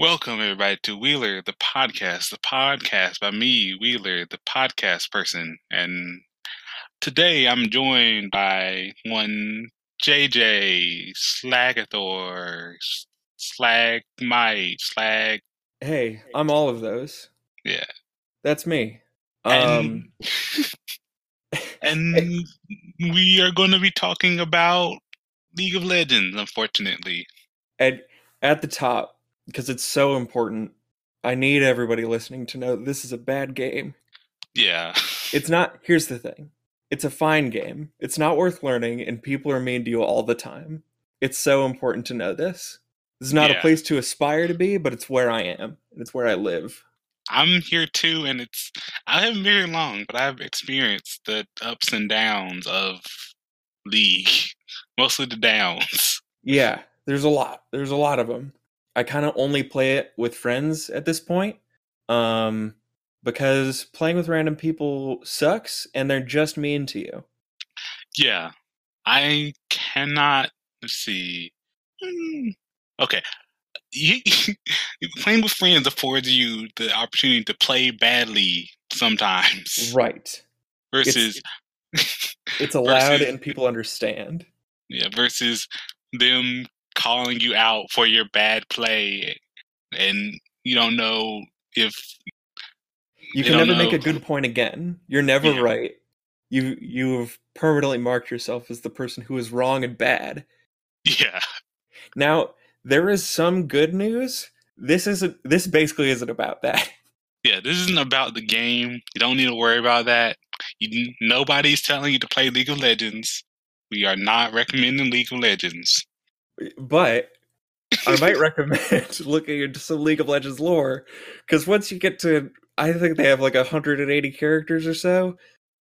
Welcome, everybody, to Wheeler, the podcast, the podcast by me, Wheeler, the podcast person. And today I'm joined by one JJ, Slagethor, Slagmite, Slag. Hey, I'm all of those. Yeah. That's me. And, Um, and we are going to be talking about League of Legends, unfortunately. at at the top because it's so important. I need everybody listening to know this is a bad game. Yeah. It's not. Here's the thing. It's a fine game. It's not worth learning, and people are mean to you all the time. It's so important to know this. This is not Yeah. a place to aspire to be, but it's where I am. It's where I live. I'm here too, and it's I haven't been here long, but I've experienced the ups and downs of League, mostly the downs. Yeah, there's a lot. There's a lot of them. I kind of only play it with friends at this point, um, because playing with random people sucks, and they're just mean to you. Yeah, I cannot see. Hmm, Okay, playing with friends affords you the opportunity to play badly sometimes, Right. versus It's allowed, Versus- and people understand. yeah, versus them calling you out for your bad play, and you don't know if You can never make a good point again. You're never Yeah. right. You you've permanently marked yourself as the person who is wrong and bad. yeah. Now there is some good news. This isn't. This basically isn't about that. Yeah, this isn't about the game. You don't need to worry about that. You, nobody's telling you to play League of Legends. We are not recommending League of Legends. But I might recommend looking into some League of Legends lore because once you get to, I think they have like 180 characters or so.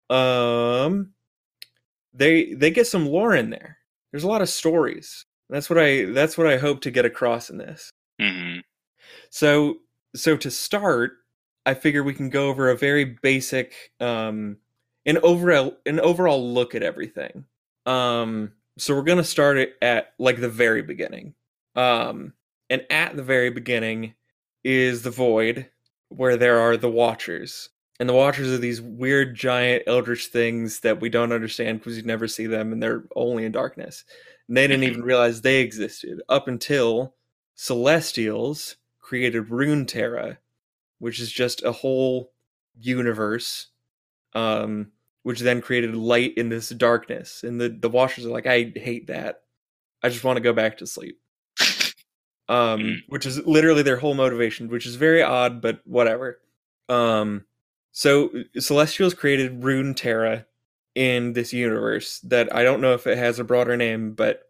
Um, they they get some lore in there. There's a lot of stories. That's what I that's what I hope to get across in this. hmm So so to start, I figure we can go over a very basic um an overall an overall look at everything. Um so we're going to start it at like the very beginning. Um and at the very beginning is the void where there are the watchers. And the watchers are these weird giant eldritch things that we don't understand because you never see them and they're only in darkness. And they didn't even realize they existed up until Celestials created Runeterra, which is just a whole universe, um, which then created light in this darkness. And the, the Watchers are like, I hate that. I just want to go back to sleep. Um, Mm. which is literally their whole motivation, which is very odd, but whatever. Um, so Celestials created Runeterra in this universe that I don't know if it has a broader name, but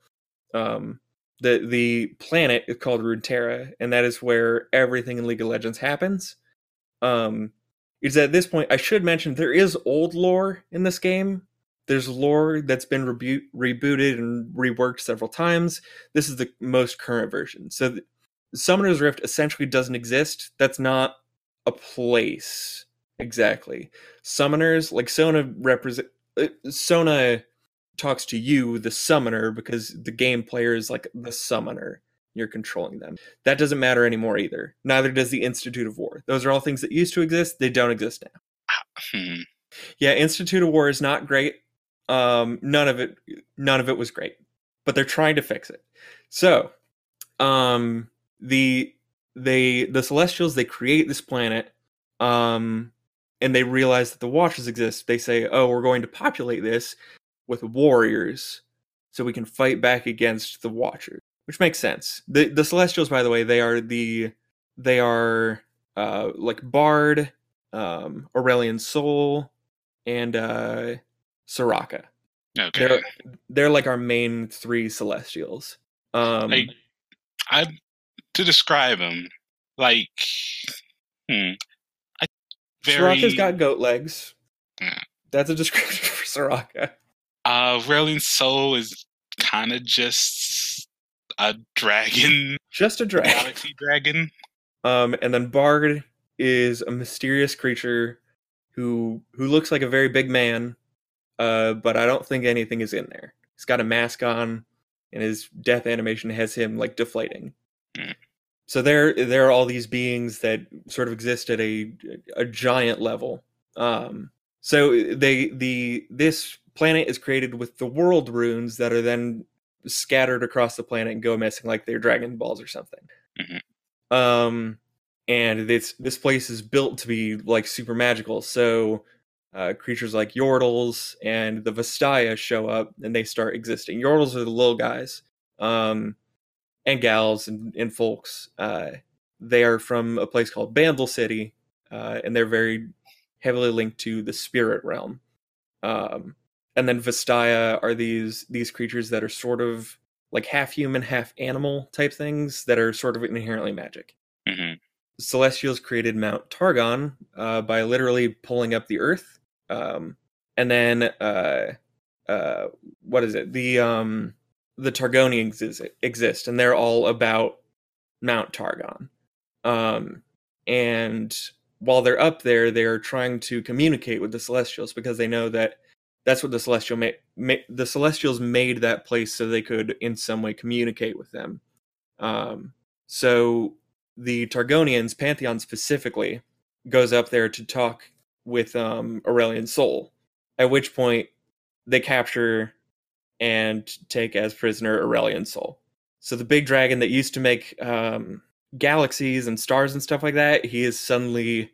um, the the planet is called Runeterra, and that is where everything in League of Legends happens. Um, is at this point I should mention there is old lore in this game. There's lore that's been rebu- rebooted and reworked several times. This is the most current version. So, th- Summoner's Rift essentially doesn't exist. That's not a place exactly. Summoners like Sona represent. Uh, Sona talks to you, the summoner, because the game player is like the summoner. You're controlling them. That doesn't matter anymore either. Neither does the Institute of War. Those are all things that used to exist. They don't exist now. Hmm. Yeah, Institute of War is not great. Um, none of it, none of it was great, but they're trying to fix it. So, um, the they the Celestials they create this planet, um, and they realize that the Watchers exist. They say, "Oh, we're going to populate this with warriors, so we can fight back against the Watchers," which makes sense. the The Celestials, by the way, they are the they are uh like Bard, um, Aurelion Sol, and uh Soraka. Okay. They're they're like our main three celestials. Um like, I to describe them like, hmm, I very Soraka's got goat legs. Yeah. That's a description for Soraka. uh, Railing Soul is kind of just a dragon, Just a dragon. galaxy dragon. Um and then Bard is a mysterious creature who who looks like a very big man. Uh but I don't think anything is in there. He's got a mask on and his death animation has him like deflating. Hmm. so there there are all these beings that sort of exist at a a giant level. Um, so they the this planet is created with the world runes that are then scattered across the planet and go missing like they're dragon balls or something. Mhm. Um, and this this place is built to be like super magical. So uh, creatures like Yordles and the Vastaya show up and they start existing. Yordles are the little guys, um, and gals and, and folks. Uh, they are from a place called Bandle City, uh, and they're very heavily linked to the spirit realm. Um, and then Vastaya are these these creatures that are sort of like half human, half animal type things that are sort of inherently magic. hmm Celestials created Mount Targon uh, by literally pulling up the earth, um, and then uh, uh, what is it? The um, the Targonians exist, exist, and they're all about Mount Targon. Um, and while they're up there, they're trying to communicate with the Celestials because they know that that's what the Celestial ma- ma- the Celestials made that place so they could in some way communicate with them. Um, so the Targonians, Pantheon specifically, goes up there to talk with um, Aurelion Sol. At which point, they capture and take as prisoner Aurelion Sol. So the big dragon that used to make um, galaxies and stars and stuff like that, he is suddenly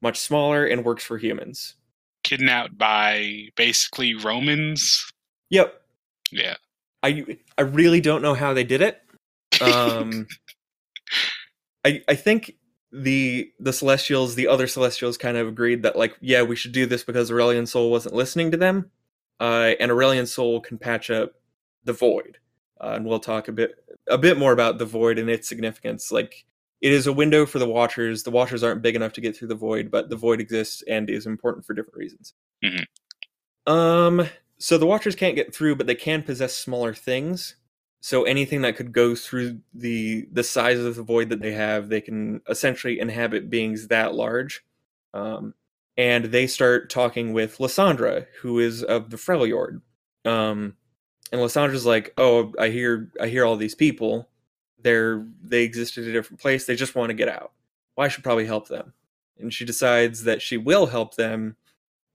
much smaller and works for humans. Kidnapped by basically Romans. Yep, Yeah. I I really don't know how they did it. Um, I I think the the Celestials, the other Celestials, kind of agreed that like, yeah, we should do this because Aurelion Sol wasn't listening to them, uh, and Aurelion Sol can patch up the Void, uh, and we'll talk a bit a bit more about the Void and its significance. Like, it is a window for the Watchers. The Watchers aren't big enough to get through the Void, but the Void exists and is important for different reasons. Mhm. Um, so the Watchers can't get through, but they can possess smaller things. So anything that could go through the the size of the void that they have, they can essentially inhabit beings that large. Um, and they start talking with Lissandra, who is of the Freljord. Um, and Lissandra's like, "Oh, I hear, I hear all these people. They're they exist at a different place. They just want to get out. Well, I should probably help them." And she decides that she will help them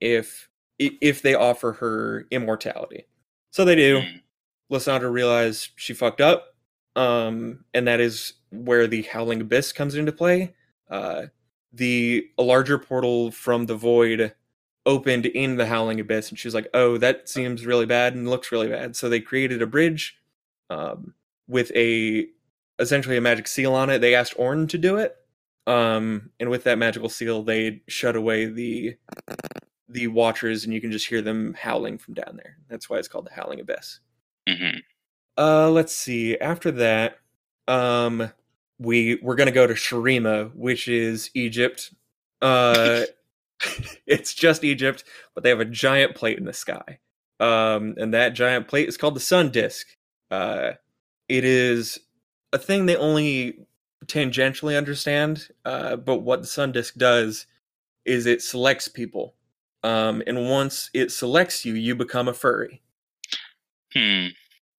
if if they offer her immortality. So they do. Mm. Lissandra realized she fucked up, um, and that is where the Howling Abyss comes into play. Uh, the a larger portal from the void opened in the Howling Abyss, and she was like, "Oh, that seems really bad and looks really bad." So they created a bridge um, with a essentially a magic seal on it. They asked Ornn to do it, um, and with that magical seal, they shut away the the Watchers, and you can just hear them howling from down there. That's why it's called the Howling Abyss. hmm Uh, let's see. After that, um, we we're gonna go to Shurima, which is Egypt. Uh, it's just Egypt, but they have a giant plate in the sky. Um, and that giant plate is called the sun disk. Uh, it is a thing they only tangentially understand. Uh, but what the sun disk does is it selects people. Um, and once it selects you, you become a furry. Hmm.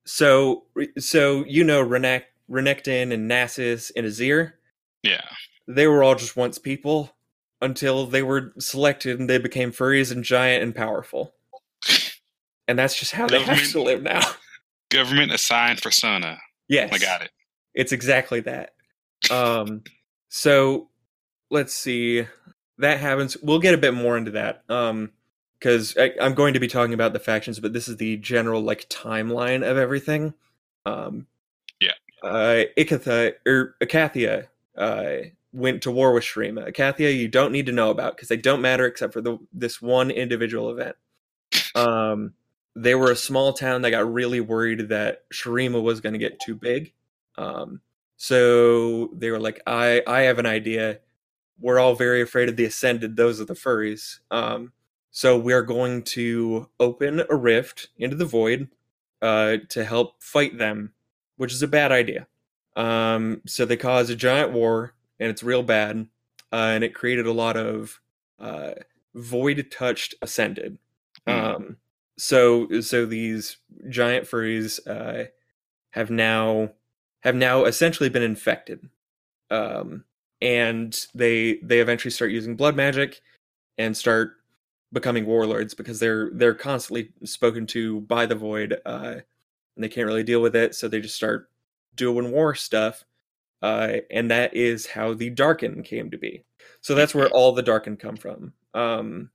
So, so you know, Renek, Renekton and Nasus and Azir, Yeah. they were all just once people until they were selected and they became furries and giant and powerful. And that's just how they have to live now. Government assigned persona. yes, I got it. It's exactly that. Um, so let's see. That happens. We'll get a bit more into that. Um, because I'm going to be talking about the factions, but this is the general like timeline of everything. Um, Yeah. Uh, Ikatha or Akathia uh went to war with Shurima. Akathia, you don't need to know about because they don't matter except for the this one individual event. Um, they were a small town that got really worried that Shurima was going to get too big. Um, so they were like, I, I have an idea. We're all very afraid of the Ascended. Those are the furries. Um, so we're going to open a rift into the void uh, to help fight them, which is a bad idea. Um, so they caused a giant war, and it's real bad. Uh, and it created a lot of uh, void touched Ascended. Hmm. Um, so so these giant furries uh, have now have now essentially been infected. um, and they they eventually start using blood magic and start becoming warlords because they're they're constantly spoken to by the void uh, and they can't really deal with it so they just start doing war stuff uh, and that is how the Darkin came to be. So that's where all the Darkin come from. Um,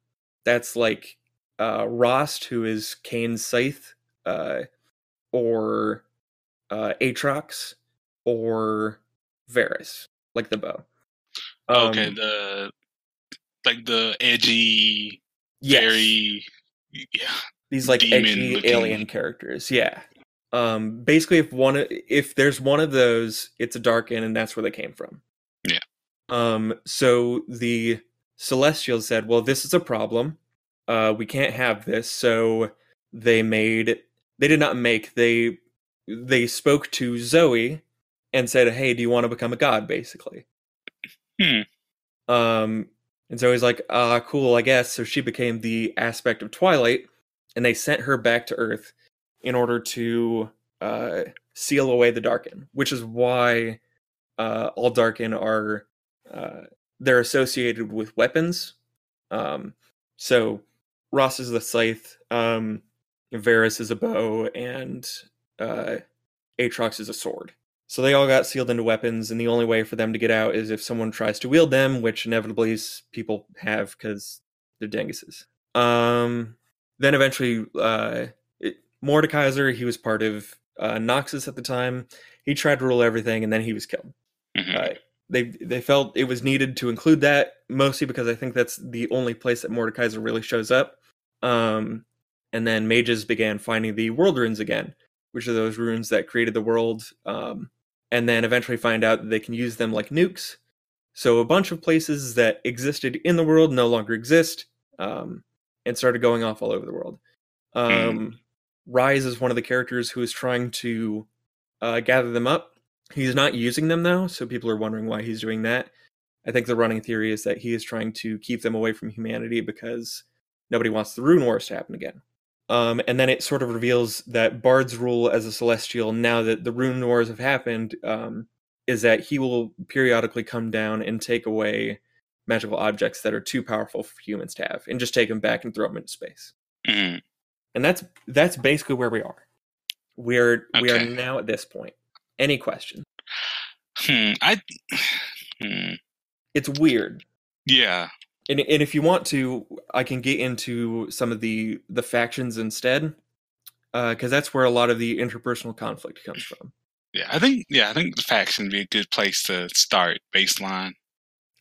that's like uh, Rhaast who is Kayn's scythe uh, or uh, Aatrox or Varus, like the bow. okay, Um, the like the edgy, yes, very yeah. these like edgy looking- alien characters. Yeah. Um, basically, if one if there's one of those, it's a Darkin, and that's where they came from. Yeah. Um. So the Celestials said, "Well, this is a problem. Uh, we can't have this." So they made. They did not make. They they spoke to Zoe and said, "Hey, do you want to become a god?" Basically. Hmm. Um, and Zoe's like, "Ah, cool, I guess." So she became the aspect of Twilight, and they sent her back to Earth in order to uh, seal away the Darkin, which is why uh, all Darkin are uh, they're associated with weapons. Um, so Rhaast is the scythe, um, Varus is a bow, and uh, Aatrox is a sword. So they all got sealed into weapons, and the only way for them to get out is if someone tries to wield them, which inevitably people have because they're denguses. Um, then eventually, uh, it, Mordekaiser, he was part of uh, Noxus at the time. He tried to rule everything, and then he was killed. Mhm. Uh, they they felt it was needed to include that mostly because I think that's the only place that Mordekaiser really shows up. Um, and then mages began finding the world runes again, which are those runes that created the world. Um, and then eventually find out that they can use them like nukes. So a bunch of places that existed in the world no longer exist, um, and started going off all over the world. Um, Ryze is one of the characters who is trying to uh, gather them up. He's not using them though, so people are wondering why he's doing that. I think the running theory is that he is trying to keep them away from humanity because nobody wants the Rune Wars to happen again. Um, and then it sort of reveals that Bard's rule as a celestial, now that the Rune Wars have happened, um, is that he will periodically come down and take away magical objects that are too powerful for humans to have, and just take them back and throw them into space. Mhm. And that's that's basically where we are. We're we are now at this point. Any question? Hmm. I. Hmm. It's weird. Yeah. And and if you want to, I can get into some of the the factions instead, uh, because that's where a lot of the interpersonal conflict comes from. Yeah. I think. Yeah. I think the faction would be a good place to start baseline.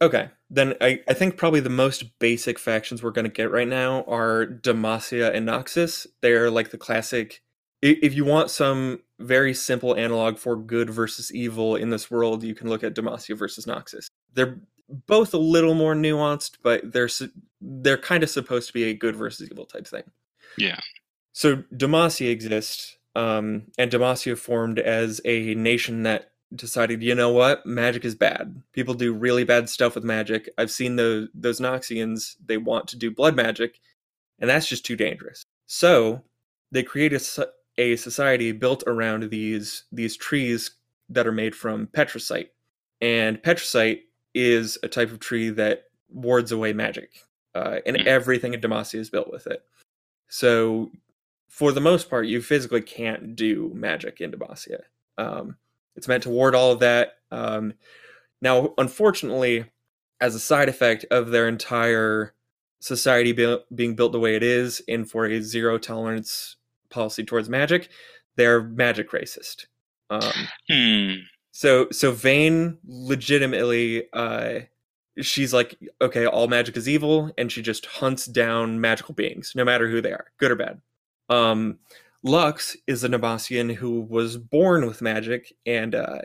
Okay, then I, I think probably the most basic factions we're going to get right now are Demacia and Noxus. They're like the classic. If you want some very simple analog for good versus evil in this world, you can look at Demacia versus Noxus. They're both a little more nuanced, but they're they're kind of supposed to be a good versus evil type thing. Yeah. So Demacia exists, um, and Demacia formed as a nation that decided, you know what, magic is bad. People do really bad stuff with magic. I've seen those those Noxians. They want to do blood magic, and that's just too dangerous. So they create a, a society built around these these trees that are made from petricite, and petricite is a type of tree that wards away magic, uh, and Hmm. everything in Demacia is built with it. So, for the most part, you physically can't do magic in Demacia. Um, it's meant to ward all of that. Um, now, unfortunately, as a side effect of their entire society be- being built the way it is, and for a zero tolerance policy towards magic, they're magic racist. Um, Hmm. So so Vayne legitimately uh she's like okay all magic is evil and she just hunts down magical beings no matter who they are good or bad. Um Lux is a Nabasian who was born with magic and uh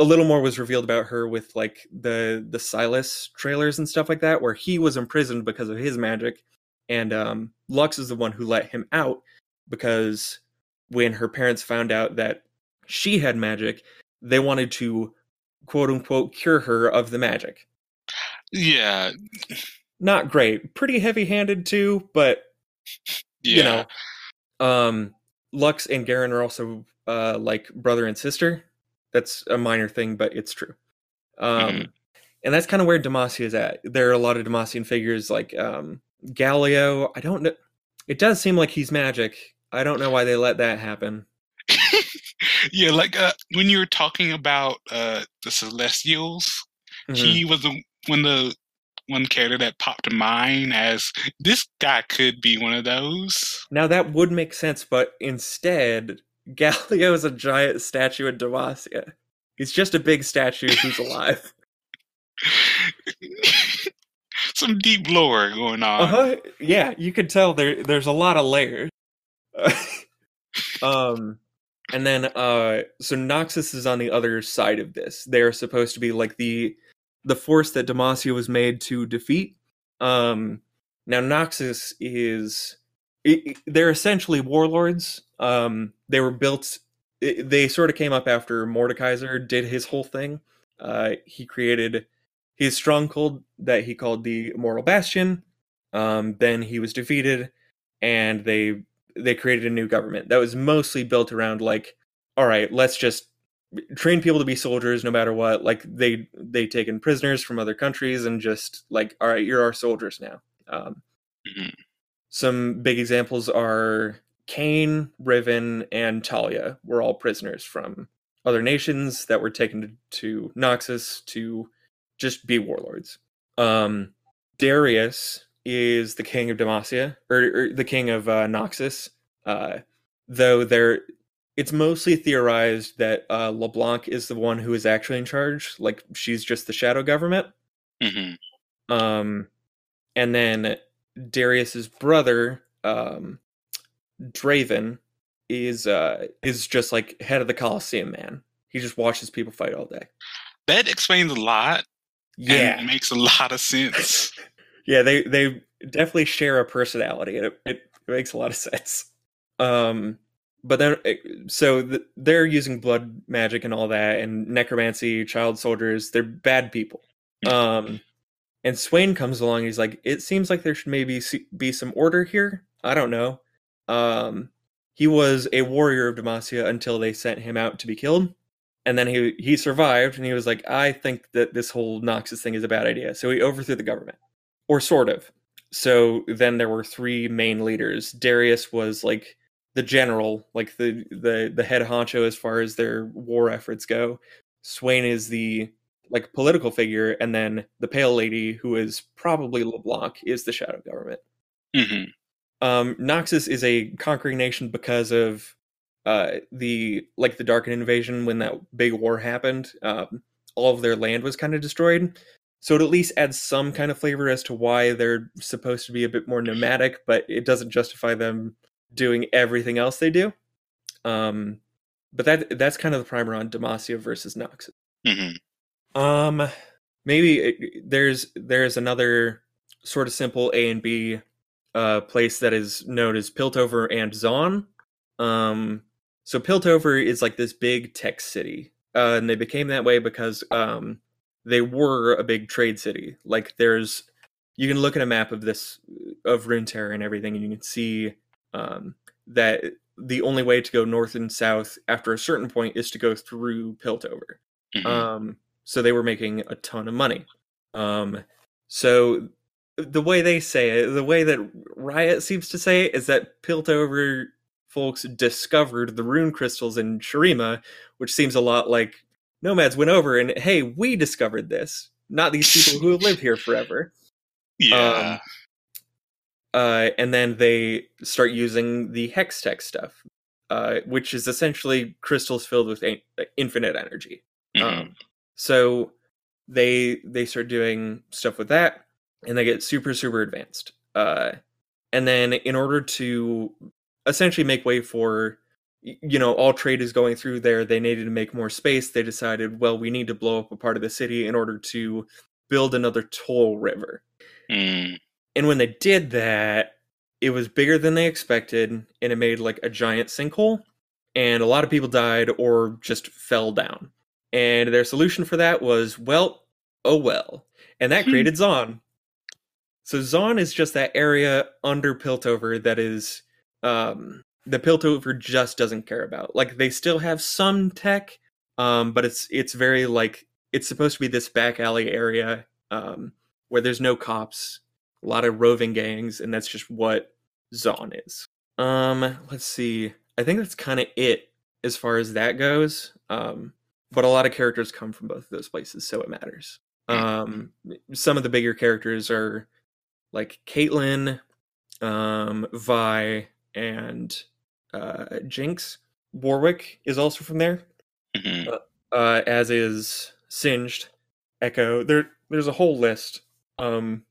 a little more was revealed about her with like the the Sylas trailers and stuff like that where he was imprisoned because of his magic and um Lux is the one who let him out because when her parents found out that she had magic they wanted to quote unquote cure her of the magic. Yeah. Not great. Pretty heavy handed too, but Yeah. you know. Um Lux and Garen are also uh like brother and sister. That's a minor thing, but it's true. Um, Mhm. and that's kind of where Demacia is at. There are a lot of Demacian figures like um, Galio. I don't know. It does seem like he's magic. I don't know why they let that happen. Yeah, like uh, when you were talking about uh, the Celestials, Mhm. he was the one the one character that popped to mind as this guy could be one of those. Now that would make sense, but instead, Galio is a giant statue of Demacia. He's just a big statue who's alive. Some deep lore going on. Uh-huh. Yeah, you can tell there there's a lot of layers. um and then uh so Noxus is on the other side of this. They're supposed to be like the the force that Demacia was made to defeat. Um now Noxus is i i- they're essentially warlords. Um they were built i- they sort of came up after Mordekaiser did his whole thing. Uh he created his stronghold that he called the Immortal Bastion. Um, then he was defeated, and they they created a new government that was mostly built around like, all right, let's just train people to be soldiers no matter what. Like they they taken prisoners from other countries and just like, all right, you're our soldiers now. Um, Mhm. some big examples are Cain, Riven, and Talia were all prisoners from other nations that were taken to, to Noxus to just be warlords. Um, Darius is the king of Demacia, or, or the king of uh, Noxus. Uh, though there, it's mostly theorized that uh, LeBlanc is the one who is actually in charge. Like she's just the shadow government. hmm Um, and then Darius's brother, um, Draven, is uh is just like head of the Colosseum man. He just watches people fight all day. That explains a lot. Yeah, makes a lot of sense. yeah, they they definitely share a personality, and it, it makes a lot of sense. Um, but then so th- they're using blood magic and all that, and necromancy, child soldiers. They're bad people. Um, and Swain comes along. He's like, it seems like there should maybe be some order here. I don't know. Um, he was a warrior of Demacia until they sent him out to be killed. And then he he survived, and he was like, I think that this whole Noxus thing is a bad idea. So he overthrew the government, or sort of. So then there were three main leaders. Darius was like the general, like the the the head honcho as far as their war efforts go. Swain is the like political figure, and then the Pale Lady, who is probably LeBlanc, is the shadow government. hmm Um, Noxus is a conquering nation because of uh, the like the Darkin invasion when that big war happened. Um, all of their land was kind of destroyed, so it at least adds some kind of flavor as to why they're supposed to be a bit more nomadic, but it doesn't justify them doing everything else they do. Um, but that that's kind of the primer on Demacia versus Noxus. hmm Um, maybe it, there's there's another sort of simple A and B uh place that is known as Piltover and Zaun. Um, so Piltover is like this big tech city, uh, and they became that way because um they were a big trade city. Like there's you can look at a map of this of Runeterra and everything, and you can see um that the only way to go north and south after a certain point is to go through Piltover. hmm Um, so they were making a ton of money. Um, so the way they say it, the way that Riot seems to say it, is that Piltover folks discovered the rune crystals in Shurima, which seems a lot like nomads went over and hey, we discovered this, not these people who have lived here forever. yeah. Um, uh, and then they start using the Hextech stuff, uh, which is essentially crystals filled with a- infinite energy. Mhm. Um, so they they start doing stuff with that, and they get super super advanced. Uh, and then in order to essentially make way for you know all trade is going through there, they needed to make more space. They decided, well, we need to blow up a part of the city in order to build another toll river. Mm. And when they did that, it was bigger than they expected, and it made like a giant sinkhole, and a lot of people died or just fell down. And their solution for that was, well, oh well. And that Hmm. created Zaun. So Zaun is just that area under Piltover that is um the Piltover just doesn't care about. Like they still have some tech, um, but it's it's very like it's supposed to be this back alley area um, where there's no cops, a lot of roving gangs, and that's just what Zaun is. Um, let's see. I think that's kind of it as far as that goes. Um, but a lot of characters come from both of those places, so it matters. Um, some of the bigger characters are like Caitlyn, um, Vi, and uh, Jinx. Warwick is also from there, Mhm. uh, as is Singed, Ekko. There, there's a whole list. Um,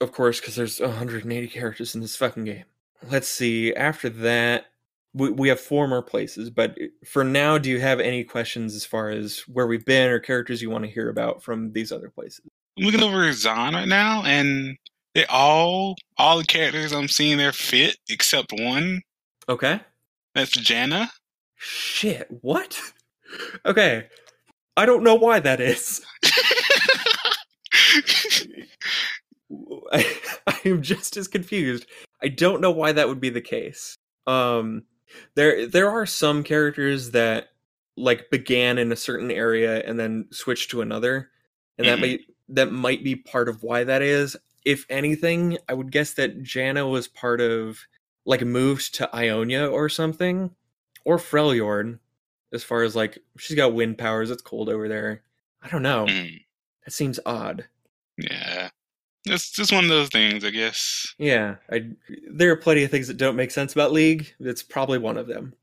of course, because there's 180 characters in this fucking game. Let's see. After that, we we have four more places. But for now, do you have any questions as far as where we've been or characters you want to hear about from these other places? I'm looking over Zaun right now, and they all all the characters I'm seeing there fit except one. Okay. That's Janna. Shit. What? Okay. I don't know why that is. I, I am just as confused. I don't know why that would be the case. Um, there there are some characters that like began in a certain area and then switched to another, and that Mhm. may that might be part of why that is. If anything, I would guess that Janna was part of like moved to Ionia or something, or Freljord. As far as like she's got wind powers, it's cold over there. I don't know. Mhm. That seems odd. Yeah, it's just one of those things, I guess. Yeah, I there are plenty of things that don't make sense about League. That's probably one of them.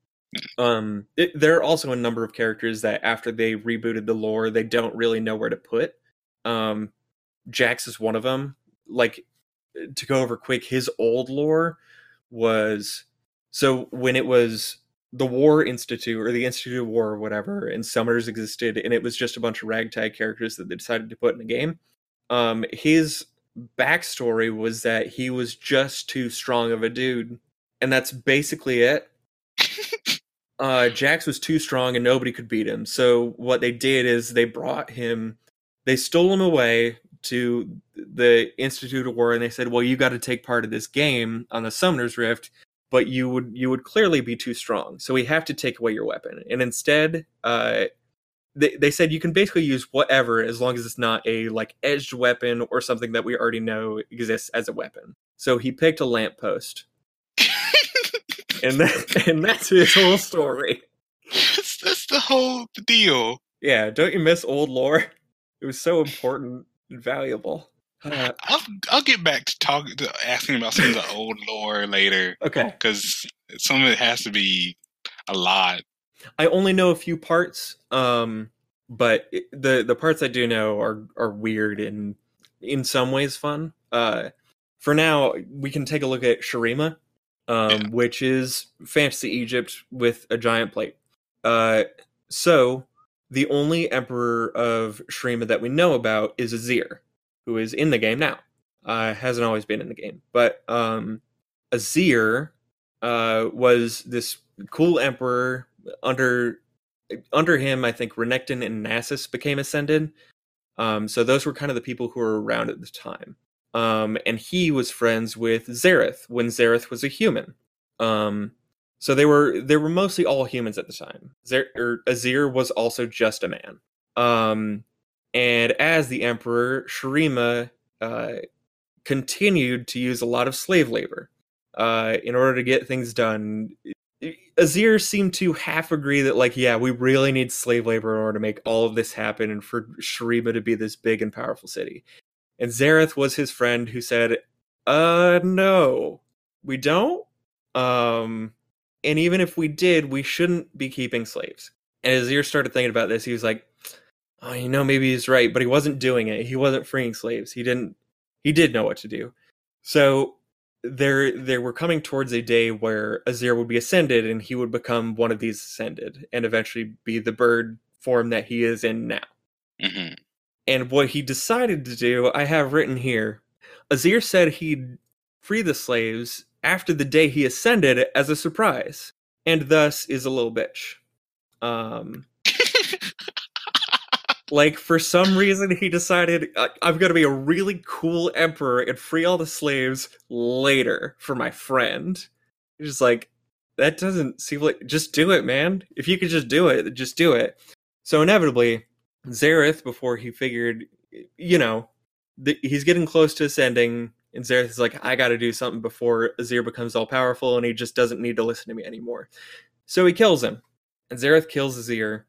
Um, it, there are also a number of characters that after they rebooted the lore, they don't really know where to put. Um, Jax is one of them. Like to go over quick, his old lore was so when it was the War Institute or the Institute of War or whatever, and Summoners existed, and it was just a bunch of ragtag characters that they decided to put in a game. Um, his backstory was that he was just too strong of a dude, and that's basically it. uh, Jax was too strong and nobody could beat him. So what they did is they brought him, they stole him away to the Institute of War, and they said, "Well, you got to take part of this game on the Summoner's Rift." But you would you would clearly be too strong, so we have to take away your weapon. And instead, uh, they they said you can basically use whatever as long as it's not a like edged weapon or something that we already know exists as a weapon. So he picked a lamppost, and that, and that's his whole story. that's, that's the whole deal. Yeah, don't you miss old lore? It was so important valuable. Uh, I'll I'll get back to talking to asking about some of the old lore later okay, because some of it has to be a lot. I only know a few parts, um, but it- the the parts I do know are are weird and in some ways fun. Uh, for now, we can take a look at Shurima, um, Yeah. which is fantasy Egypt with a giant plate. Uh, so the only emperor of Shurima that we know about is Azir, who is in the game now. Uh, hasn't always been in the game, but um, Azir uh, was this cool emperor under under him. I think Renekton and Nasus became ascended. Um, so those were kind of the people who were around at the time. Um, and he was friends with Xerath when Xerath was a human. Um, so they were they were mostly all humans at the time. Er, Azir was also just a man. Um, and as the emperor, Shurima uh, continued to use a lot of slave labor uh, in order to get things done. Azir seemed to half agree that, like, yeah, we really need slave labor in order to make all of this happen and for Shurima to be this big and powerful city. And Xerath was his friend who said, uh, no, we don't. Um, and even if we did, we shouldn't be keeping slaves. And Azir started thinking about this. He was like, oh, you know, maybe he's right, but he wasn't doing it. He wasn't freeing slaves. He didn't, he did know what to do. So there, there were coming towards a day where Azir would be ascended and he would become one of these ascended and eventually be the bird form that he is in now. hmm And what he decided to do, I have written here. Azir said he'd free the slaves after the day he ascended as a surprise, and thus is a little bitch. Um, like for some reason he decided "I- I'm gonna be a really cool emperor and free all the slaves later for my friend. He's just like that doesn't seem like just do it, man. If you could just do it, just do it. So inevitably, Xerath, before he figured, you know, the, he's getting close to ascending, and Xerath is like, I got to do something before Azir becomes all powerful, and he just doesn't need to listen to me anymore. So he kills him, and Xerath kills Azir,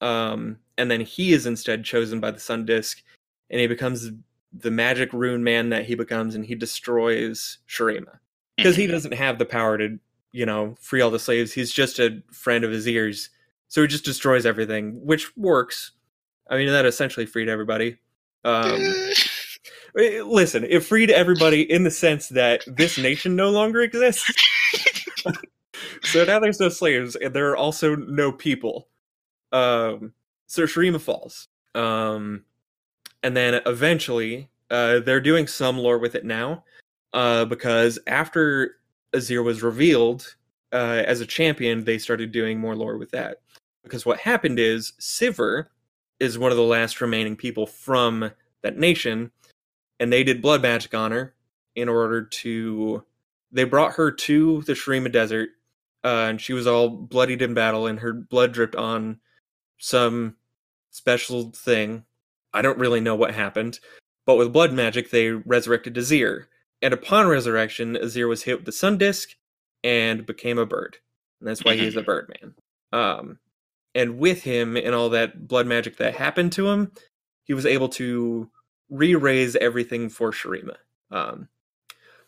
um, and then he is instead chosen by the Sun Disk, and he becomes the magic rune man that he becomes, and he destroys Shurima because he doesn't have the power to, you know, free all the slaves. He's just a friend of Azir's, so he just destroys everything, which works. I mean, that essentially freed everybody. Um, listen, it freed everybody in the sense that this nation no longer exists. so now there's no slaves, and there are also no people. Um, so Shurima falls. Um, and then eventually, uh, they're doing some lore with it now, uh, because after Azir was revealed uh, as a champion, they started doing more lore with that. Because what happened is Sivir is one of the last remaining people from that nation, and they did blood magic on her in order to. They brought her to the Shurima Desert, uh, and she was all bloodied in battle, and her blood dripped on some special thing. I don't really know what happened, but with blood magic, they resurrected Azir. And upon resurrection, Azir was hit with the sun disk and became a bird. And that's why he's a bird man. Um, and with him and all that blood magic that happened to him, he was able to re-raise everything for Shurima. Um,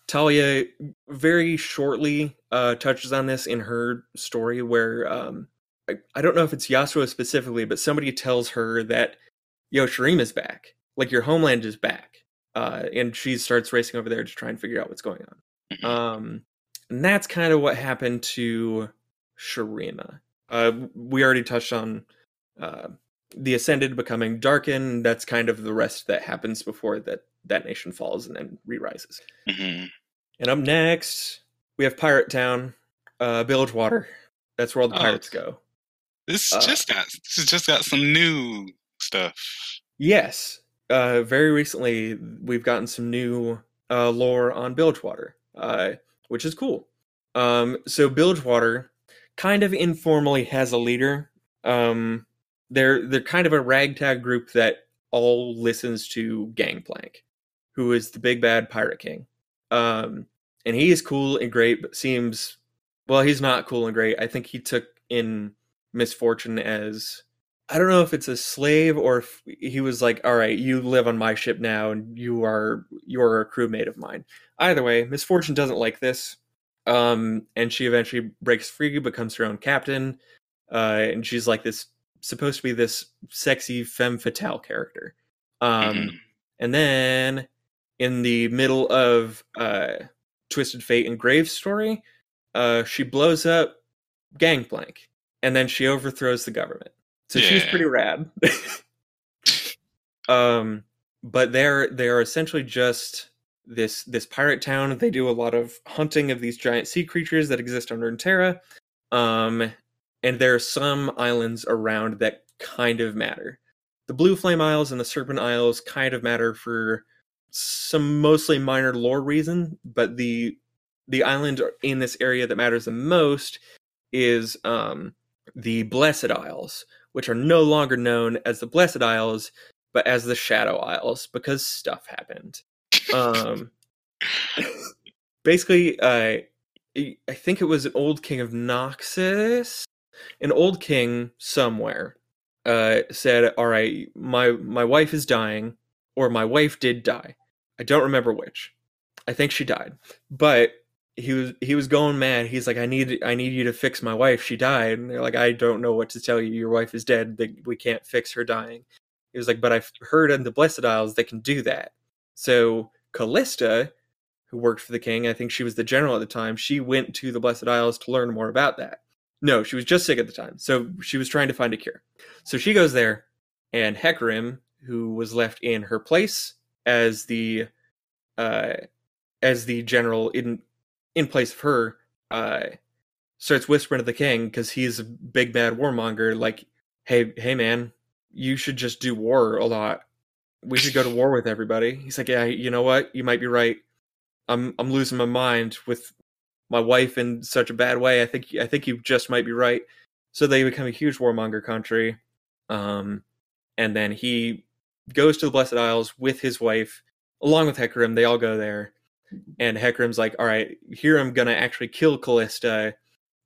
Taliyah very shortly uh, touches on this in her story, where um, I, I, don't know if it's Yasuo specifically, but somebody tells her that Yo Shurima's back, like your homeland is back, uh, and she starts racing over there to try and figure out what's going on. Mm-hmm. Um, and that's kind of what happened to Shurima. Uh, we already touched on uh, the ascended becoming darkened. That's kind of the rest that happens before that that nation falls and then re-rises. Mhm. And up next, we have Pirate Town, uh, Bilgewater. That's where all the Oh. pirates go. This Uh, just got this has just got some new stuff. Yes, uh, very recently we've gotten some new uh, lore on Bilgewater, uh, which is cool. Um, so Bilgewater kind of informally has a leader. Um, they're they're kind of a ragtag group that all listens to Gangplank, who is the big bad pirate king. Um, and he is cool and great, but seems well, he's not cool and great. I think he took in Miss Fortune as I don't know if it's a slave or if he was like, "All right, you live on my ship now, and you are you are a crewmate of mine." Either way, Miss Fortune doesn't like this, um, and she eventually breaks free, becomes her own captain, uh, and she's like this supposed to be this sexy femme fatale character. Um, Mhm. and then in the middle of uh, Twisted Fate and Graves' story, uh, she blows up Gangplank, and then she overthrows the government. So she's pretty rad. um, but they're they're essentially just this this pirate town. They do a lot of hunting of these giant sea creatures that exist on Runeterra. Um, and there are some islands around that kind of matter. The Blue Flame Isles and the Serpent Isles kind of matter for some mostly minor lore reason, but the the island in this area that matters the most is um, the Blessed Isles, which are no longer known as the Blessed Isles, but as the Shadow Isles because stuff happened. Um, basically, uh, I think it was an old king of Noxus, an old king somewhere, uh, said, "All right, my my wife is dying, or my wife did die. I don't remember which. I think she died, but." He was he was going mad. He's like, I need I need you to fix my wife. She died. And they're like, I don't know what to tell you. Your wife is dead. We can't fix her dying. He was like, but I've heard in the Blessed Isles they can do that. So Kalista, who worked for the king, I think she was the general at the time, she went to the Blessed Isles to learn more about that. No, she was just sick at the time. So she was trying to find a cure. So she goes there, and Hecarim, who was left in her place as the uh as the general in in place of her, uh starts whispering to the king because he's a big bad warmonger, like, hey, hey man, you should just do war a lot. We should go to war with everybody. He's like, yeah, you know what? You might be right. I'm I'm losing my mind with my wife in such a bad way. I think I think you just might be right. So they become a huge warmonger country. Um, and then he goes to the Blessed Isles with his wife, along with Hecarim. They all go there, and Hecarim's like, "All right, here I'm gonna actually kill Kalista,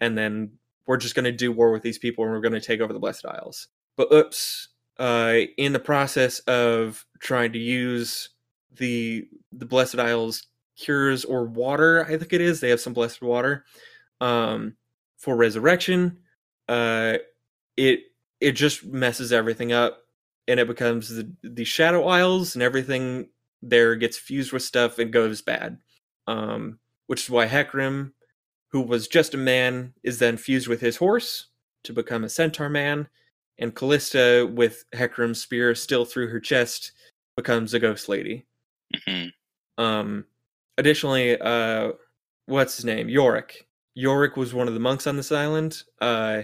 and then we're just gonna do war with these people, and we're gonna take over the Blessed Isles." But oops, uh, in the process of trying to use the the Blessed Isles cures or water, I think it is. They have some blessed water um, for resurrection. Uh, it it just messes everything up, and it becomes the the Shadow Isles, and everything there gets fused with stuff and goes bad. Um, which is why Hecarim, who was just a man, is then fused with his horse to become a centaur man, and Kalista, with Hecarim's spear still through her chest, becomes a ghost lady. Mm-hmm. Um, additionally, uh, what's his name? Yorick. Yorick was one of the monks on this island, uh,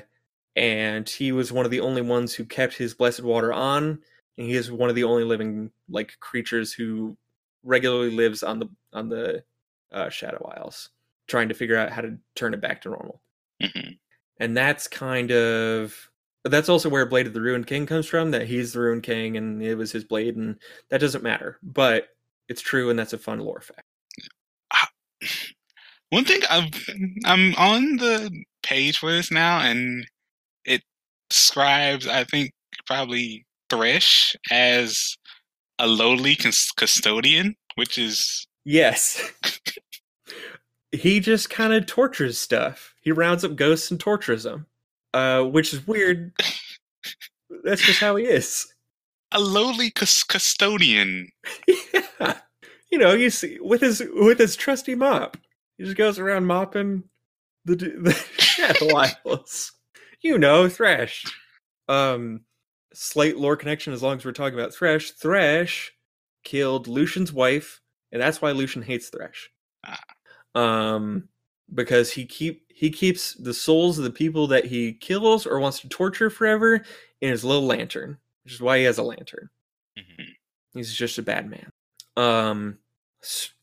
and he was one of the only ones who kept his blessed water on. And he is one of the only living like creatures who regularly lives on the on the uh, Shadow Isles, trying to figure out how to turn it back to normal. Mm-hmm. And that's kind of that's also where Blade of the Ruined King comes from. That he's the Ruined King and it was his blade, and that doesn't matter, but it's true, and that's a fun lore fact. One thing I've, I'm on the page for this now, and it describes, I think, probably Thresh as a lowly cus- custodian, which is Yes. he just kind of tortures stuff. He rounds up ghosts and tortures them, uh, which is weird. That's just how he is. a lowly cus- custodian. yeah. You know, you see with his with his trusty mop, he just goes around mopping the the shadow isles. You know, Thresh. Um, slight lore connection. As long as we're talking about Thresh, Thresh killed Lucian's wife, and that's why Lucian hates Thresh. Um, because he keep he keeps the souls of the people that he kills or wants to torture forever in his little lantern, which is why he has a lantern. Mhm. He's just a bad man. Um,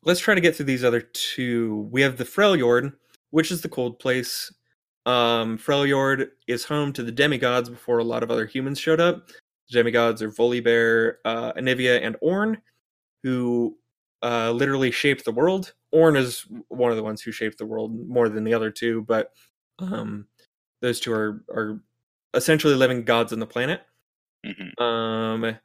let's try to get through these other two. We have the Freljord, which is the cold place. Um, Freljord is home to the demigods before a lot of other humans showed up. The demigods are Volibear, uh, Anivia, and Ornn, who uh, literally shaped the world. Ornn is one of the ones who shaped the world more than the other two, but um, those two are are essentially living gods on the planet. Mhm. Um,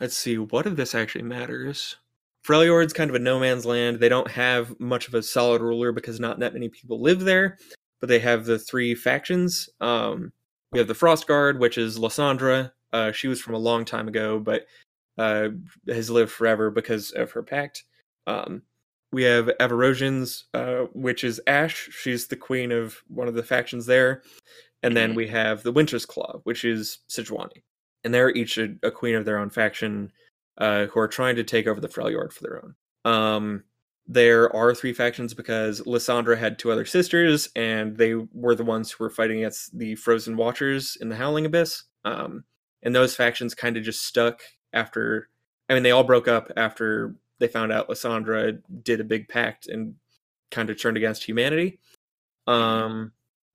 let's see, what of this actually matters? Freljord's kind of a no man's land. They don't have much of a solid ruler because not that many people live there, but they have the three factions. Um, we have the Frost Guard, which is Lissandra. Uh, she was from a long time ago, but uh, has lived forever because of her pact. Um, we have Avarosians, uh, which is Ash. She's the queen of one of the factions there. And then Mhm. we have the Winter's Claw, which is Sejuani. And they're each a, a queen of their own faction uh, who are trying to take over the Freljord for their own. Um, there are three factions because Lissandra had two other sisters, and they were the ones who were fighting against the Frozen Watchers in the Howling Abyss. Um, and those factions kind of just stuck after. I mean, they all broke up after they found out Lissandra did a big pact and kind of turned against humanity. Um,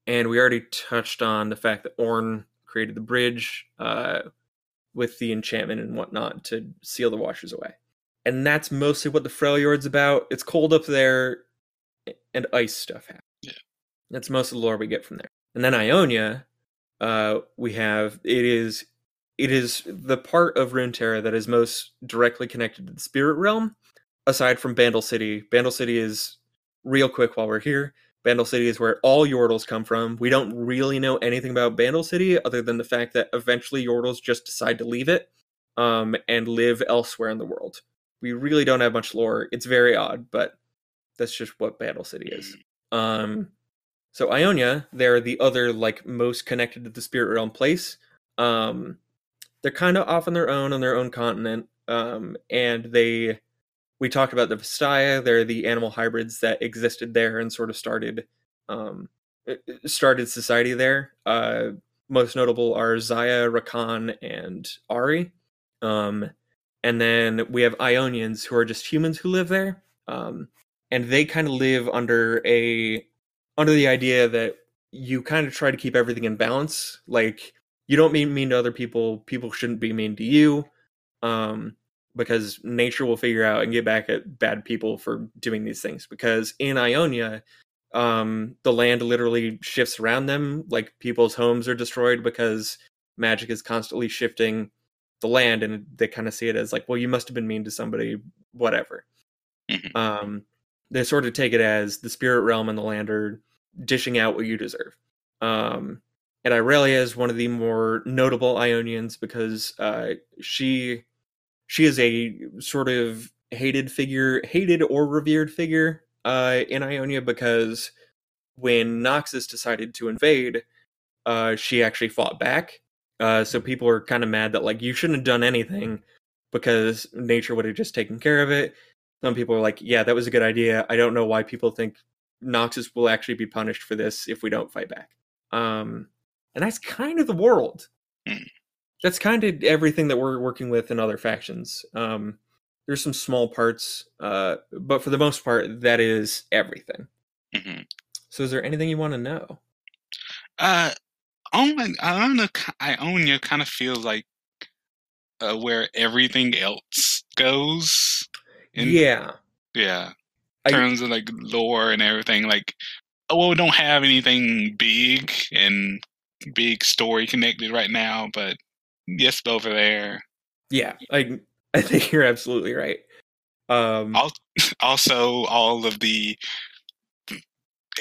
and we already touched on the fact that Ornn created the bridge uh, with the enchantment and whatnot to seal the Watchers away. And that's mostly what the Freljord's about. It's cold up there, and ice stuff happens. Yeah. That's most of the lore we get from there. And then Ionia, uh, we have it is it is the part of Runeterra that is most directly connected to the spirit realm, aside from Bandle City. Bandle City is real quick while we're here. Bandle City is where all Yordles come from. We don't really know anything about Bandle City other than the fact that eventually Yordles just decide to leave it um, and live elsewhere in the world. We really don't have much lore. It's very odd, but that's just what Bandle City is. Um, so Ionia, they're the other like most connected to the spirit realm place. Um, they're kind of off on their own on their own continent, um, and they we talked about the Vestaya. They're the animal hybrids that existed there and sort of started um, uh, started society there. Uh, most notable are Xayah, Rakan, and Ahri. Um, and then we have Ionians who are just humans who live there. Um, and they kind of live under a under the idea that you kind of try to keep everything in balance. Like you don't mean mean to other people. People shouldn't be mean to you, um, because nature will figure out and get back at bad people for doing these things. Because in Ionia, um, the land literally shifts around them. Like people's homes are destroyed because magic is constantly shifting the land, and they kind of see it as like, well, you must have been mean to somebody, whatever. Mhm. Um, they sort of take it as the spirit realm and the land are dishing out what you deserve. Um, and Irelia is one of the more notable Ionians because uh, she she is a sort of hated figure, hated or revered figure uh, in Ionia because when Noxus decided to invade, uh, she actually fought back. Uh, so people are kind of mad that like you shouldn't have done anything because nature would have just taken care of it. Some people are like, yeah, that was a good idea. I don't know why people think Noxus will actually be punished for this if we don't fight back. Um, and that's kind of the world. That's kind of everything that we're working with in other factions. Um, there's some small parts, uh, but for the most part, that is everything. hmm So, is there anything you want to know? Uh, Ionia, Ionia, Ionia kind of feels like uh, where everything else goes. In, yeah, yeah. I- In terms of like lore and everything, like, oh, well, we don't have anything big and big story connected right now, but yes, over there. yeah. I I think you're absolutely right. Um, Also, all of the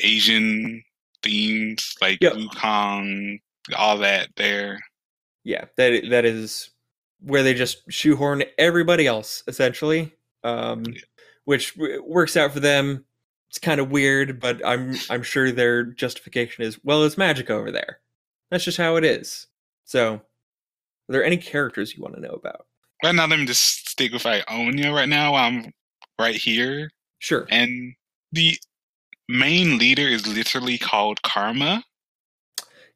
Asian themes, like Yep. Wukong, all that there. yeah, that that is where they just shoehorn everybody else essentially, um, Yeah. which works out for them. It's kind of weird, but I'm I'm sure their justification is well, it's magic over there. That's just how it is. So, are there any characters you want to know about? Right now, let me just stick with Ionia right now. I'm right here. Sure. And the main leader is literally called Karma,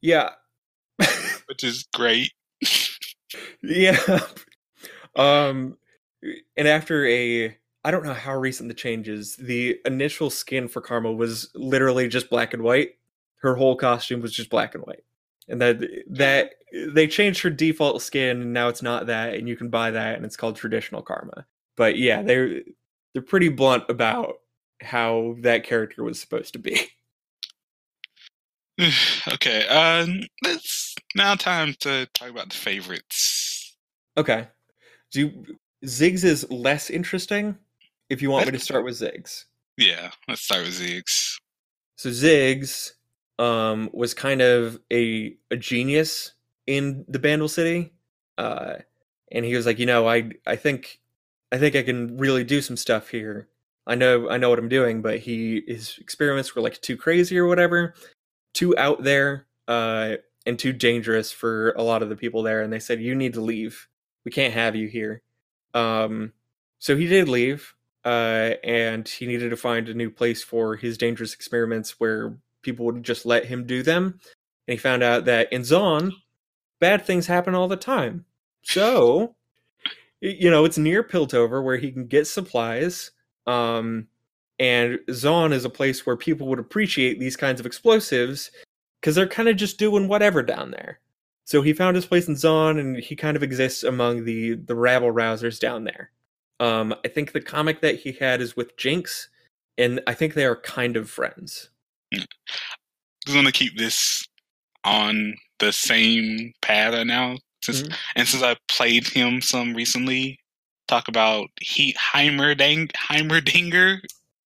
Yeah. which is great. yeah. Um and after a I don't know how recent the change is. The initial skin for Karma was literally just black and white. Her whole costume was just black and white. And that that they changed her default skin and now it's not that and you can buy that and it's called traditional Karma. But yeah, they're they're pretty blunt about how that character was supposed to be. okay, um, let's now time to talk about the favorites. Okay. Do you, Ziggs is less interesting if you want me to start with Ziggs. Yeah, let's start with Ziggs. So Ziggs um, was kind of a a genius in the Bandle City, uh, and he was like, you know, I I think I think I can really do some stuff here. I know I know what I'm doing, but he his experiments were like too crazy or whatever, too out there, uh, and too dangerous for a lot of the people there. And they said, you need to leave. We can't have you here. Um, so he did leave uh, and he needed to find a new place for his dangerous experiments where people would just let him do them. And he found out that in Zaun, bad things happen all the time. So, you know, it's near Piltover where he can get supplies. Um, and Zaun is a place where people would appreciate these kinds of explosives because they're kind of just doing whatever down there. So he found his place in Zaun, and he kind of exists among the the rabble rousers down there. Um, I think the comic that he had is with Jinx, and I think they are kind of friends. I'm gonna keep this on the same pattern now, since Mhm. and since I played him some recently. Talk about he Heimerding Heimerdinger.